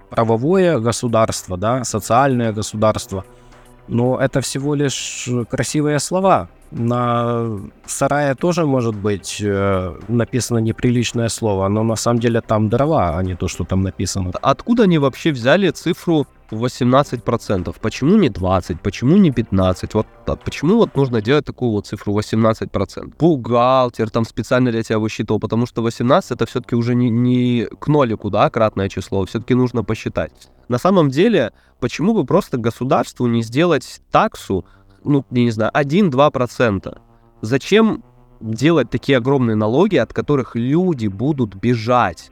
правовое государство, да, социальное государство, но это всего лишь красивые слова. На сарае тоже может быть э, написано неприличное слово, но на самом деле там дрова, а не то, что там написано. Откуда они вообще взяли цифру 18%? Почему не 20? Почему не 15? Вот а почему вот нужно делать такую вот цифру 18%? Бухгалтер там специально для тебя высчитывал, потому что 18 это все-таки уже не, не к нолику, да, кратное число, все-таки нужно посчитать. На самом деле, почему бы просто государству не сделать таксу, ну, я не знаю, 1-2%? Зачем делать такие огромные налоги, от которых люди будут бежать?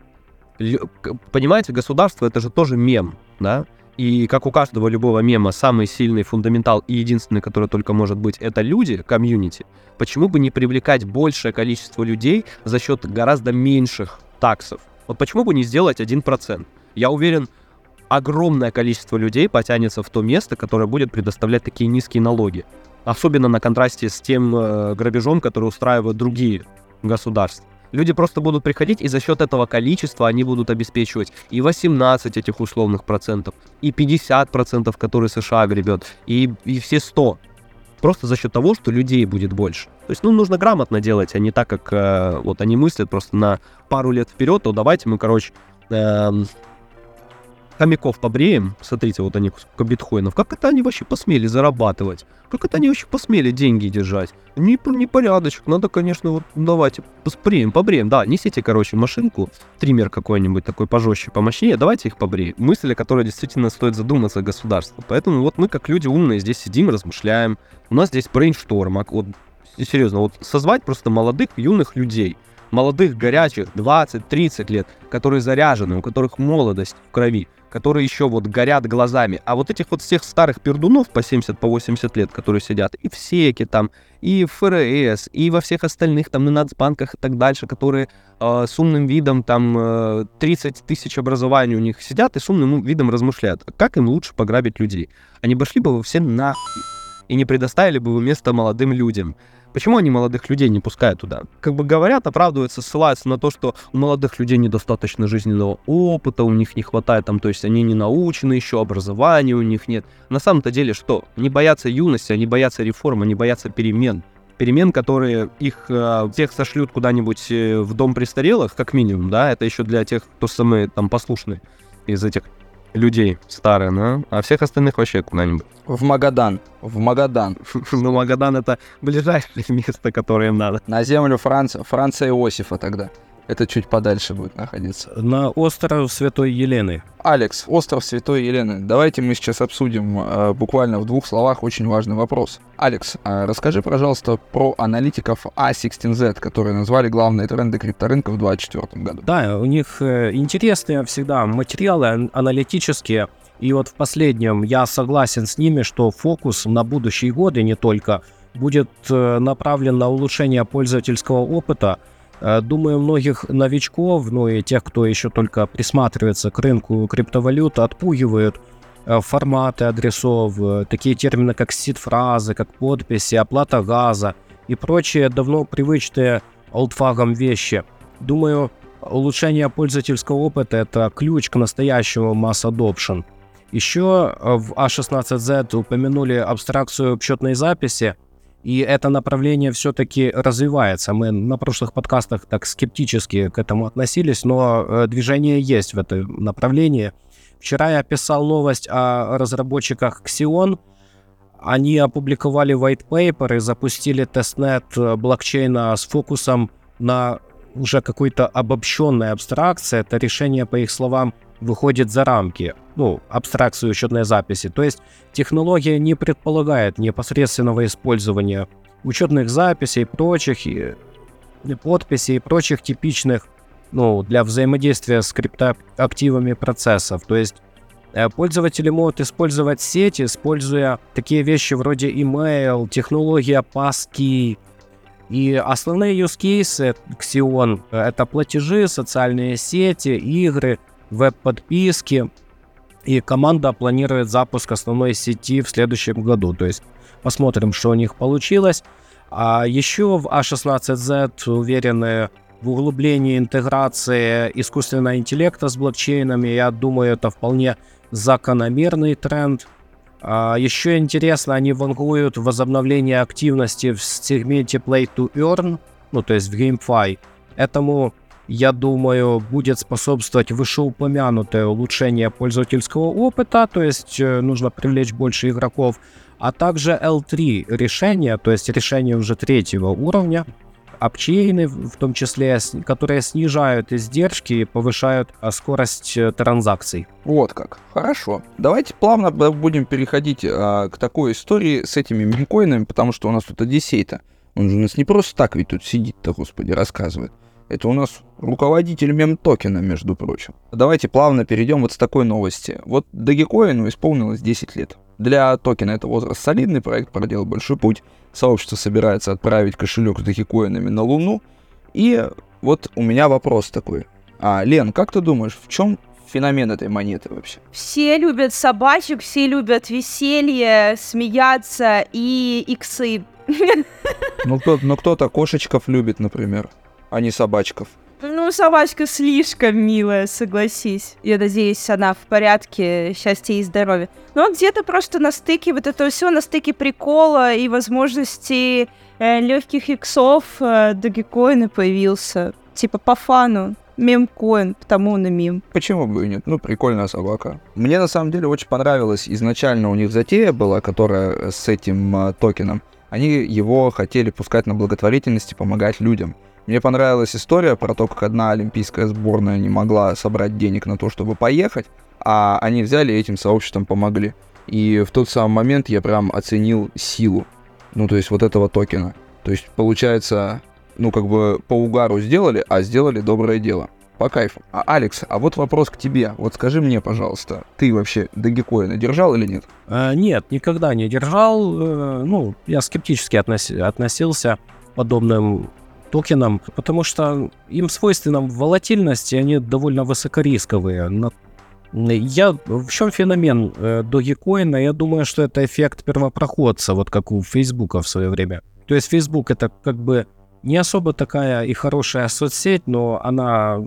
Лю- Понимаете, государство это же тоже мем, да? И как у каждого любого мема, самый сильный фундаментал и единственный, который только может быть, это люди, комьюнити. Почему бы не привлекать большее количество людей за счет гораздо меньших таксов? Вот почему бы не сделать 1%? Я уверен, огромное количество людей потянется в то место, которое будет предоставлять такие низкие налоги. Особенно на контрасте с тем э, грабежом, который устраивают другие государства. Люди просто будут приходить, и за счет этого количества они будут обеспечивать и 18 этих условных процентов, и 50 процентов, которые США гребет, и, и все 100. Просто за счет того, что людей будет больше. То есть, ну, нужно грамотно делать, а не так, как э, вот они мыслят просто на пару лет вперед, то давайте мы, короче, эм, хомяков побреем. Смотрите, вот они сколько биткоинов. Как это они вообще посмели зарабатывать? Как это они вообще посмели деньги держать? Не, непорядочек. Надо, конечно, вот давайте побреем, побреем. Да, несите, короче, машинку, триммер какой-нибудь такой пожестче, помощнее, давайте их побреем. Мысль, о которой действительно стоит задуматься государству. Поэтому вот мы, как люди умные, здесь сидим, размышляем. У нас здесь брейншторм. а Вот, серьезно, вот созвать просто молодых, юных людей, молодых, горячих, 20-30 лет, которые заряжены, у которых молодость в крови, которые еще вот горят глазами. А вот этих вот всех старых пердунов по 70, по 80 лет, которые сидят и в СЕКе там, и в ФРС, и во всех остальных там на нацбанках и так дальше, которые э, с умным видом там э, 30 тысяч образований у них сидят и с умным видом размышляют, как им лучше пограбить людей. Они бы шли бы вы все нахуй и не предоставили бы вы место молодым людям. Почему они молодых людей не пускают туда? Как бы говорят, оправдываются, ссылаются на то, что у молодых людей недостаточно жизненного опыта, у них не хватает там, то есть они не научены еще, образования у них нет. На самом-то деле что? Они боятся юности, они боятся реформ, они боятся перемен. Перемен, которые их э, всех сошлют куда-нибудь э, в дом престарелых, как минимум, да, это еще для тех, кто самые там послушные. из этих людей старые, ну, а всех остальных вообще куда-нибудь. В Магадан. В Магадан. Ну, Магадан это ближайшее место, которое им надо. На землю Франца, Франца Иосифа тогда. Это чуть подальше будет находиться. На остров Святой Елены. Алекс, остров Святой Елены. Давайте мы сейчас обсудим э, буквально в двух словах очень важный вопрос. Алекс, э, расскажи, пожалуйста, про аналитиков A16Z, которые назвали главные тренды крипторынка в 2024 году. Да, у них э, интересные всегда материалы аналитические. И вот в последнем я согласен с ними, что фокус на будущие годы не только будет э, направлен на улучшение пользовательского опыта, думаю, многих новичков, ну и тех, кто еще только присматривается к рынку криптовалют, отпугивают э, форматы адресов, э, такие термины, как сид-фразы, как подписи, оплата газа и прочие давно привычные олдфагам вещи. Думаю, улучшение пользовательского опыта – это ключ к настоящему масс adoption. Еще в A16Z а упомянули абстракцию счетной записи – и это направление все-таки развивается. Мы на прошлых подкастах так скептически к этому относились, но э, движение есть в этом направлении. Вчера я писал новость о разработчиках Xeon. Они опубликовали white paper и запустили тестнет э, блокчейна с фокусом на уже какой-то обобщенной абстракции. Это решение, по их словам, выходит за рамки, ну, абстракцию учетной записи. То есть технология не предполагает непосредственного использования учетных записей, прочих и, подписей и прочих типичных ну, для взаимодействия с криптоактивами процессов. То есть э, пользователи могут использовать сеть, используя такие вещи вроде email, технология passkey. И основные use cases Xeon — это платежи, социальные сети, игры — веб-подписки, и команда планирует запуск основной сети в следующем году. То есть посмотрим, что у них получилось. А еще в A16Z уверены в углублении интеграции искусственного интеллекта с блокчейнами. Я думаю, это вполне закономерный тренд. А еще интересно, они вангуют возобновление активности в сегменте Play to Earn, ну то есть в GameFi. Этому я думаю, будет способствовать вышеупомянутое улучшение пользовательского опыта, то есть э, нужно привлечь больше игроков, а также L3 решения, то есть решения уже третьего уровня, апчейны, в том числе, которые снижают издержки и повышают а, скорость э, транзакций. Вот как. Хорошо. Давайте плавно будем переходить а, к такой истории с этими мемкоинами, потому что у нас тут Одиссей-то. Он же у нас не просто так ведь тут сидит-то, господи, рассказывает. Это у нас руководитель мем-токена, между прочим. Давайте плавно перейдем вот с такой новости. Вот Dogecoin исполнилось 10 лет. Для токена это возраст солидный, проект проделал большой путь. Сообщество собирается отправить кошелек с догикоинами на Луну. И вот у меня вопрос такой. А, Лен, как ты думаешь, в чем феномен этой монеты вообще? Все любят собачек, все любят веселье, смеяться и иксы. Ну, кто, ну кто-то кошечков любит, например а не собачков. Ну, собачка слишком милая, согласись. Я надеюсь, она в порядке, счастья и здоровья. Но где-то просто на стыке вот это все, на стыке прикола и возможности э, легких иксов э, Догикоина появился. Типа по фану. Мемкоин, потому на мем. Почему бы и нет? Ну, прикольная собака. Мне на самом деле очень понравилось. Изначально у них затея была, которая с этим э, токеном. Они его хотели пускать на благотворительность и помогать людям. Мне понравилась история про то, как одна олимпийская сборная не могла собрать денег на то, чтобы поехать, а они взяли и этим сообществом помогли. И в тот самый момент я прям оценил силу, ну, то есть вот этого токена. То есть, получается, ну, как бы по угару сделали, а сделали доброе дело. По кайфу. А, Алекс, а вот вопрос к тебе. Вот скажи мне, пожалуйста, ты вообще Дагикоина держал или нет? А, нет, никогда не держал. Э, ну, я скептически относ... относился к подобным токенам, потому что им свойственна волатильность, и они довольно высокорисковые. Я, в чем феномен э, Dogecoin? Я думаю, что это эффект первопроходца, вот как у Фейсбука в свое время. То есть Facebook это как бы не особо такая и хорошая соцсеть, но она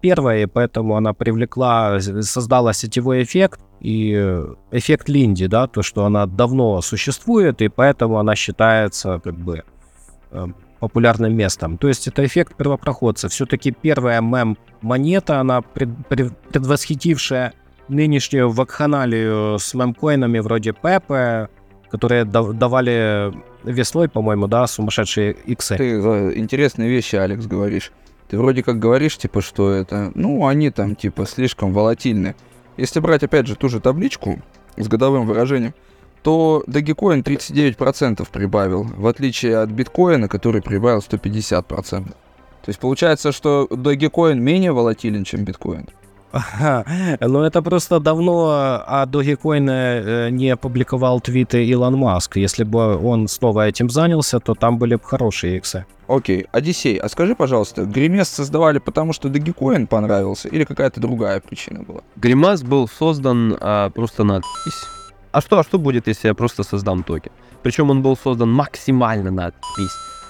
первая, и поэтому она привлекла, создала сетевой эффект, и эффект Линди, да, то, что она давно существует, и поэтому она считается как бы эм, популярным местом. То есть это эффект первопроходца. Все-таки первая мем-монета, она пред, пред, предвосхитившая нынешнюю вакханалию с мемкоинами вроде Пепе, которые давали веслой, по-моему, да, сумасшедшие иксы. Ты интересные вещи, Алекс, говоришь. Ты вроде как говоришь, типа, что это, ну, они там, типа, слишком волатильны. Если брать, опять же, ту же табличку с годовым выражением, то Dogecoin 39% прибавил, в отличие от биткоина, который прибавил 150%. То есть получается, что Dogecoin менее волатилен, чем биткоин. Ага, ну это просто давно о Dogecoin э, не опубликовал твиты Илон Маск. Если бы он снова этим занялся, то там были бы хорошие иксы. Окей, Одиссей, а скажи, пожалуйста, Гримес создавали потому, что Dogecoin понравился или какая-то другая причина была? Гримас был создан а, просто на а что, а что будет, если я просто создам токен? Причем он был создан максимально на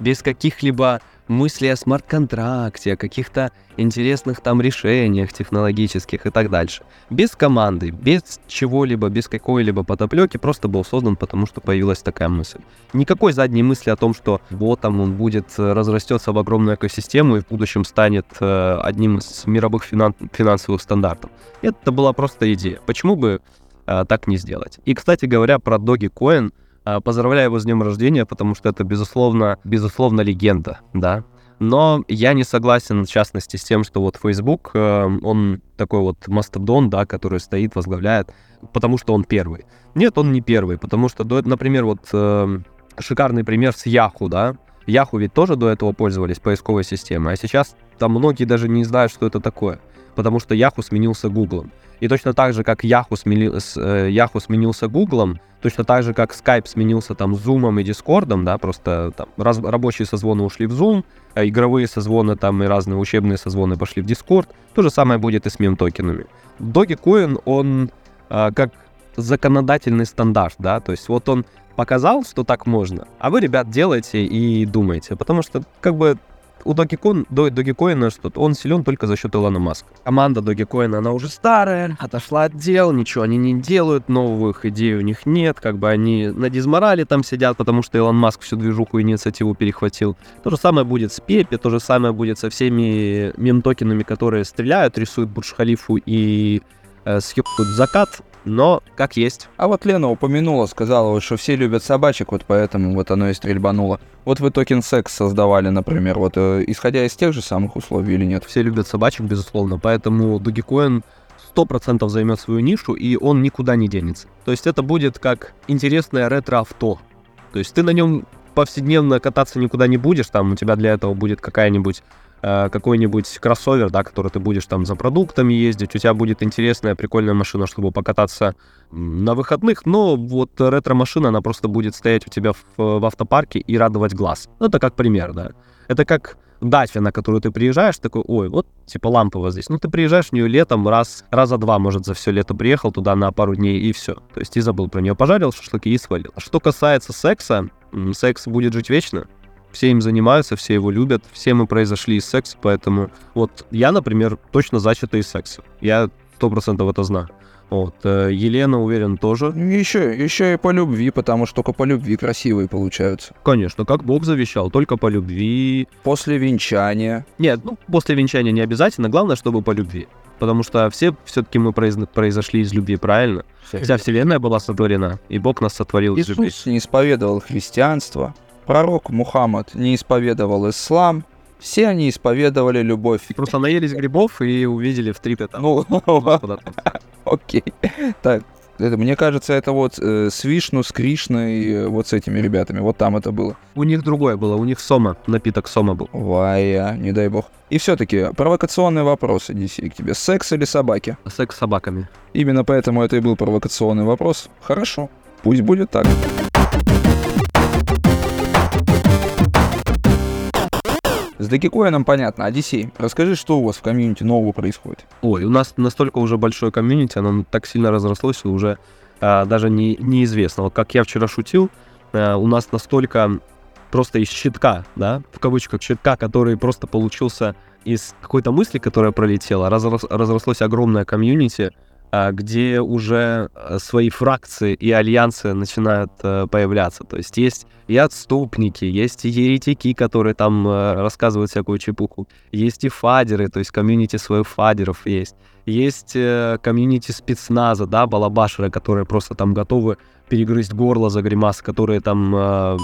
без каких-либо мыслей о смарт-контракте, о каких-то интересных там решениях технологических и так дальше. Без команды, без чего-либо, без какой-либо подоплеки, просто был создан, потому что появилась такая мысль. Никакой задней мысли о том, что вот там он будет, э, разрастется в огромную экосистему и в будущем станет э, одним из мировых финан- финансовых стандартов. Это была просто идея. Почему бы а, так не сделать. И, кстати говоря, про Dogecoin, а, поздравляю его с днем рождения, потому что это, безусловно, безусловно, легенда, да. Но я не согласен, в частности, с тем, что вот Facebook, э, он такой вот мастодон, да, который стоит, возглавляет, потому что он первый. Нет, он не первый, потому что, например, вот э, шикарный пример с Yahoo, да, Yahoo ведь тоже до этого пользовались поисковой системой, а сейчас там многие даже не знают, что это такое, потому что Yahoo сменился Google. И точно так же, как Yahoo, смели, э, Yahoo сменился Google, точно так же, как Skype сменился там Zoom и Discord, да, просто там раз, рабочие созвоны ушли в Zoom, а игровые созвоны там и разные учебные созвоны пошли в Discord. То же самое будет и с мем-токенами. Dogecoin, он а, как законодательный стандарт, да, то есть вот он показал, что так можно, а вы, ребят, делаете и думаете, потому что как бы у Dogecoin, Dogecoin что он силен только за счет Илона Маска. Команда Dogecoin, она уже старая, отошла от дел, ничего они не делают, новых идей у них нет, как бы они на дизморале там сидят, потому что Илон Маск всю движуху инициативу перехватил. То же самое будет с Пепе, то же самое будет со всеми мем-токенами, которые стреляют, рисуют Бурж-Халифу и э, съебают закат но как есть. А вот Лена упомянула, сказала, что все любят собачек, вот поэтому вот оно и стрельбануло. Вот вы токен секс создавали, например, вот э, исходя из тех же самых условий или нет? Все любят собачек, безусловно, поэтому Dogecoin 100% займет свою нишу, и он никуда не денется. То есть это будет как интересное ретро-авто. То есть ты на нем повседневно кататься никуда не будешь, там у тебя для этого будет какая-нибудь какой-нибудь кроссовер, да, который ты будешь там за продуктами ездить, у тебя будет интересная, прикольная машина, чтобы покататься на выходных, но вот ретро-машина, она просто будет стоять у тебя в, в автопарке и радовать глаз. Ну, это как пример, да. Это как дача, на которую ты приезжаешь, такой, ой, вот типа лампово здесь. Ну, ты приезжаешь в нее летом раз, раза два, может, за все лето приехал туда на пару дней и все. То есть и забыл про нее, пожарил шашлыки и свалил. Что касается секса, секс будет жить вечно все им занимаются, все его любят, все мы произошли из секса, поэтому вот я, например, точно зачатый из секса. Я сто процентов это знаю. Вот. Э, Елена, уверен, тоже. Еще, еще и по любви, потому что только по любви красивые получаются. Конечно, как Бог завещал, только по любви. После венчания. Нет, ну, после венчания не обязательно, главное, чтобы по любви. Потому что все все-таки мы произ... произошли из любви, правильно? Вся вселенная была сотворена, и Бог нас сотворил Иисус из любви. Иисус не исповедовал христианство, Пророк Мухаммад не исповедовал ислам, все они исповедовали любовь. Просто наелись грибов и увидели в трипе там. Ну, окей. Так, это, мне кажется, это вот э, с Вишну, с Кришной, э, вот с этими ребятами. Вот там это было. У них другое было, у них сома, напиток сома был. Вая, не дай бог. И все-таки провокационный вопрос, DC, к тебе. Секс или собаки? Секс с собаками. Именно поэтому это и был провокационный вопрос. Хорошо, пусть будет так. С Докикоином понятно. Одиссей, расскажи, что у вас в комьюнити нового происходит? Ой, у нас настолько уже большое комьюнити, оно так сильно разрослось, и уже а, даже не, неизвестно. Вот как я вчера шутил, а, у нас настолько просто из щитка, да, в кавычках щитка, который просто получился из какой-то мысли, которая пролетела, разрос, разрослось огромное комьюнити, где уже э, свои фракции и альянсы начинают э, появляться. То есть есть и отступники, есть и еретики, которые там э, рассказывают всякую чепуху, есть и fudder ы, то есть комьюнити своих fudder ов есть, есть комьюнити спецназа, да, балабашеры, которые просто там готовы перегрызть горло за Grimace, которые там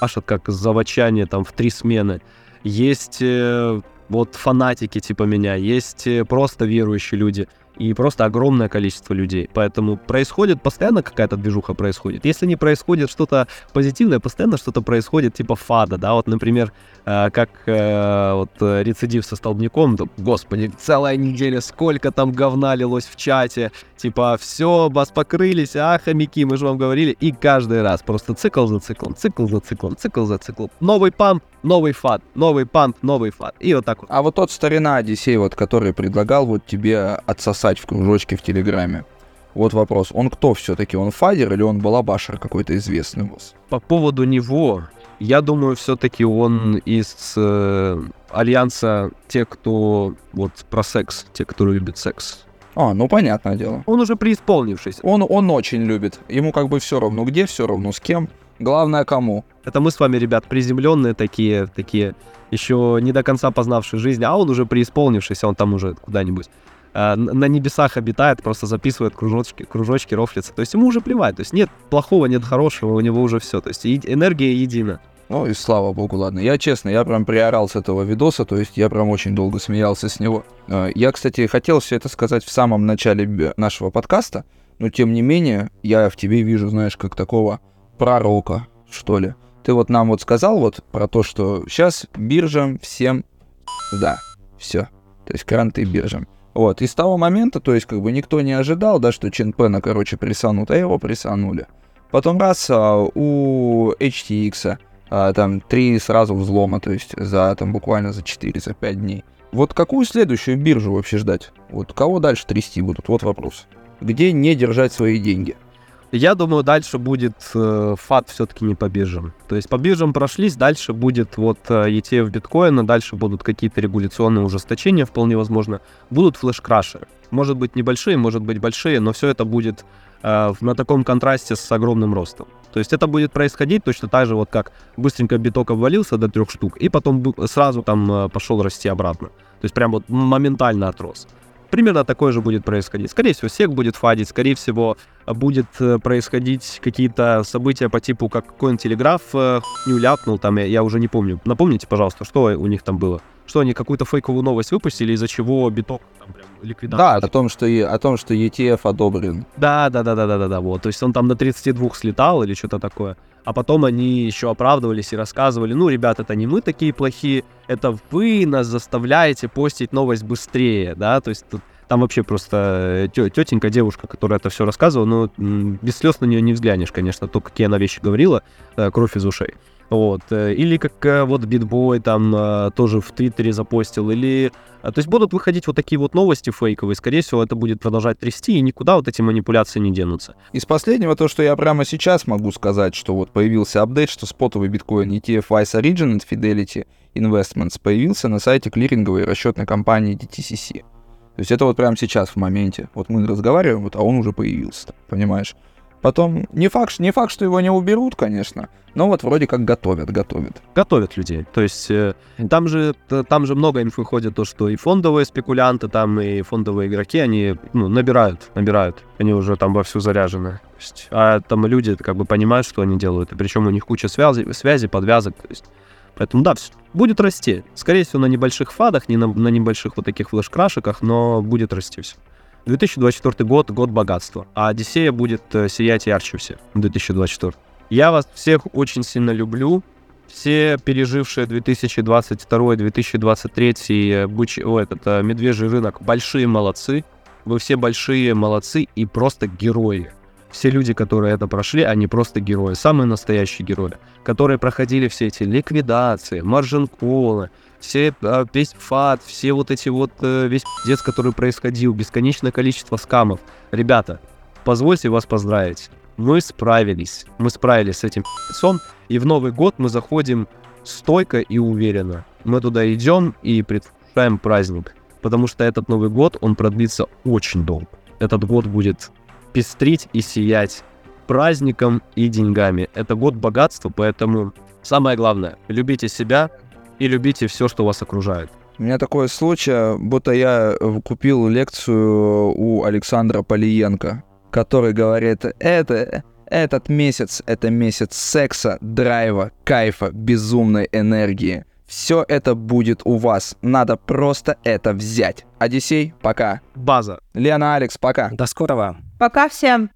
пашат как заводчане там в три смены. Есть вот фанатики типа меня, есть просто верующие люди — и просто огромное количество людей. Поэтому происходит, постоянно какая-то движуха происходит. Если не происходит что-то позитивное, постоянно что-то происходит типа фада, да, вот, например, э, как э, вот рецидив со столбняком, то, господи, целая неделя, сколько там говна лилось в чате, типа, все, вас покрылись, а, хомяки, мы же вам говорили, и каждый раз просто цикл за циклом, цикл за циклом, цикл за циклом. Новый памп, новый фат, новый памп, новый фат, и вот так вот. А вот тот старина Одиссей, вот, который предлагал вот тебе отсосать в кружочке в Телеграме, вот вопрос, он кто все-таки? Он фадер или он балабашер какой-то известный у вас? По поводу него, я думаю, все-таки он из э, альянса тех, кто вот про секс, те, кто любит секс. А, ну понятное дело. Он уже преисполнившийся. Он, он очень любит. Ему как бы все равно где, все равно с кем. Главное кому. Это мы с вами, ребят, приземленные такие, такие, еще не до конца познавшие жизнь, а он уже преисполнившийся, он там уже куда-нибудь на небесах обитает, просто записывает кружочки, кружочки, рофлится. То есть ему уже плевать. То есть нет плохого, нет хорошего, у него уже все. То есть энергия едина. Ну и слава богу, ладно. Я честно, я прям приорал с этого видоса, то есть я прям очень долго смеялся с него. Э, я, кстати, хотел все это сказать в самом начале нашего подкаста, но тем не менее, я в тебе вижу, знаешь, как такого пророка, что ли. Ты вот нам вот сказал вот про то, что сейчас биржам всем... Да, все. То есть кранты биржам. Вот, и с того момента, то есть как бы никто не ожидал, да, что Ченпена, короче, присанут, а его присанули. Потом раз а, у HTX а, там три сразу взлома, то есть за там буквально за 4, за 5 дней. Вот какую следующую биржу вообще ждать? Вот кого дальше трясти будут? Вот вопрос. Где не держать свои деньги? Я думаю, дальше будет э, фат все-таки не по биржам. То есть по биржам прошлись, дальше будет вот э, ETF биткоина, дальше будут какие-то регуляционные ужесточения, вполне возможно. Будут флеш-краши. Может быть небольшие, может быть большие, но все это будет э, на таком контрасте с огромным ростом. То есть это будет происходить точно так же, вот как быстренько биток обвалился до трех штук, и потом сразу там э, пошел расти обратно. То есть прям вот моментально отрос. Примерно такое же будет происходить. Скорее всего, сек будет фадить, скорее всего, будет э, происходить какие-то события по типу, как какой-нибудь телеграф э, не ляпнул, там, я, я уже не помню. Напомните, пожалуйста, что у них там было? Что они какую-то фейковую новость выпустили, из-за чего биток там прям ликвидация. Да, о том, что, о том, что ETF одобрен. Да, да, да, да, да, да, да, вот. То есть он там до 32 слетал или что-то такое а потом они еще оправдывались и рассказывали, ну, ребят, это не мы такие плохие, это вы нас заставляете постить новость быстрее, да, то есть тут там вообще просто э, тетенька, девушка, которая это все рассказывала, ну, без слез на нее не взглянешь, конечно, то, какие она вещи говорила, э, кровь из ушей. Вот. Э, или как э, вот Битбой там э, тоже в Твиттере запостил, или... То есть будут выходить вот такие вот новости фейковые, скорее всего, это будет продолжать трясти, и никуда вот эти манипуляции не денутся. Из последнего то, что я прямо сейчас могу сказать, что вот появился апдейт, что спотовый биткоин ETF Vice Origin от Fidelity Investments появился на сайте клиринговой расчетной компании DTCC. То есть это вот прямо сейчас в моменте. Вот мы разговариваем, вот, а он уже появился, понимаешь? Потом, не факт, не факт, что его не уберут, конечно, но вот вроде как готовят, готовят. Готовят людей. То есть э, там же, там же много инфы ходит, то, что и фондовые спекулянты, там и фондовые игроки, они ну, набирают, набирают. Они уже там вовсю заряжены. Есть, а там люди как бы понимают, что они делают. И причем у них куча связи, связи подвязок. То есть, поэтому да, будет расти. Скорее всего, на небольших фадах, не на, на небольших вот таких флеш-крашиках, но будет расти все. 2024 год — год богатства, а Одиссея будет э, сиять ярче всех в 2024. Я вас всех очень сильно люблю. Все пережившие 2022-2023 быч... О, этот, э, медвежий рынок большие молодцы. Вы все большие молодцы и просто герои. Все люди, которые это прошли, они просто герои, самые настоящие герои, которые проходили все эти ликвидации, маржин-колы, все а, весь фат, все вот эти вот, э, весь пиздец, который происходил, бесконечное количество скамов. Ребята, позвольте вас поздравить. Мы справились. Мы справились с этим пи***цом, и в Новый год мы заходим стойко и уверенно. Мы туда идем и предвкушаем праздник, потому что этот Новый год, он продлится очень долго. этот год будет пестрить и сиять праздником и деньгами. Это год богатства, поэтому самое главное, любите себя и любите все, что вас окружает. У меня такое случай, будто я э, купил лекцию у Александра Полиенко, который говорит, это, этот месяц — это месяц секса, драйва, кайфа, безумной энергии. Все это будет у вас. Надо просто это взять. Одиссей, пока. База. Лена, Алекс, пока. До скорого. Пока всем.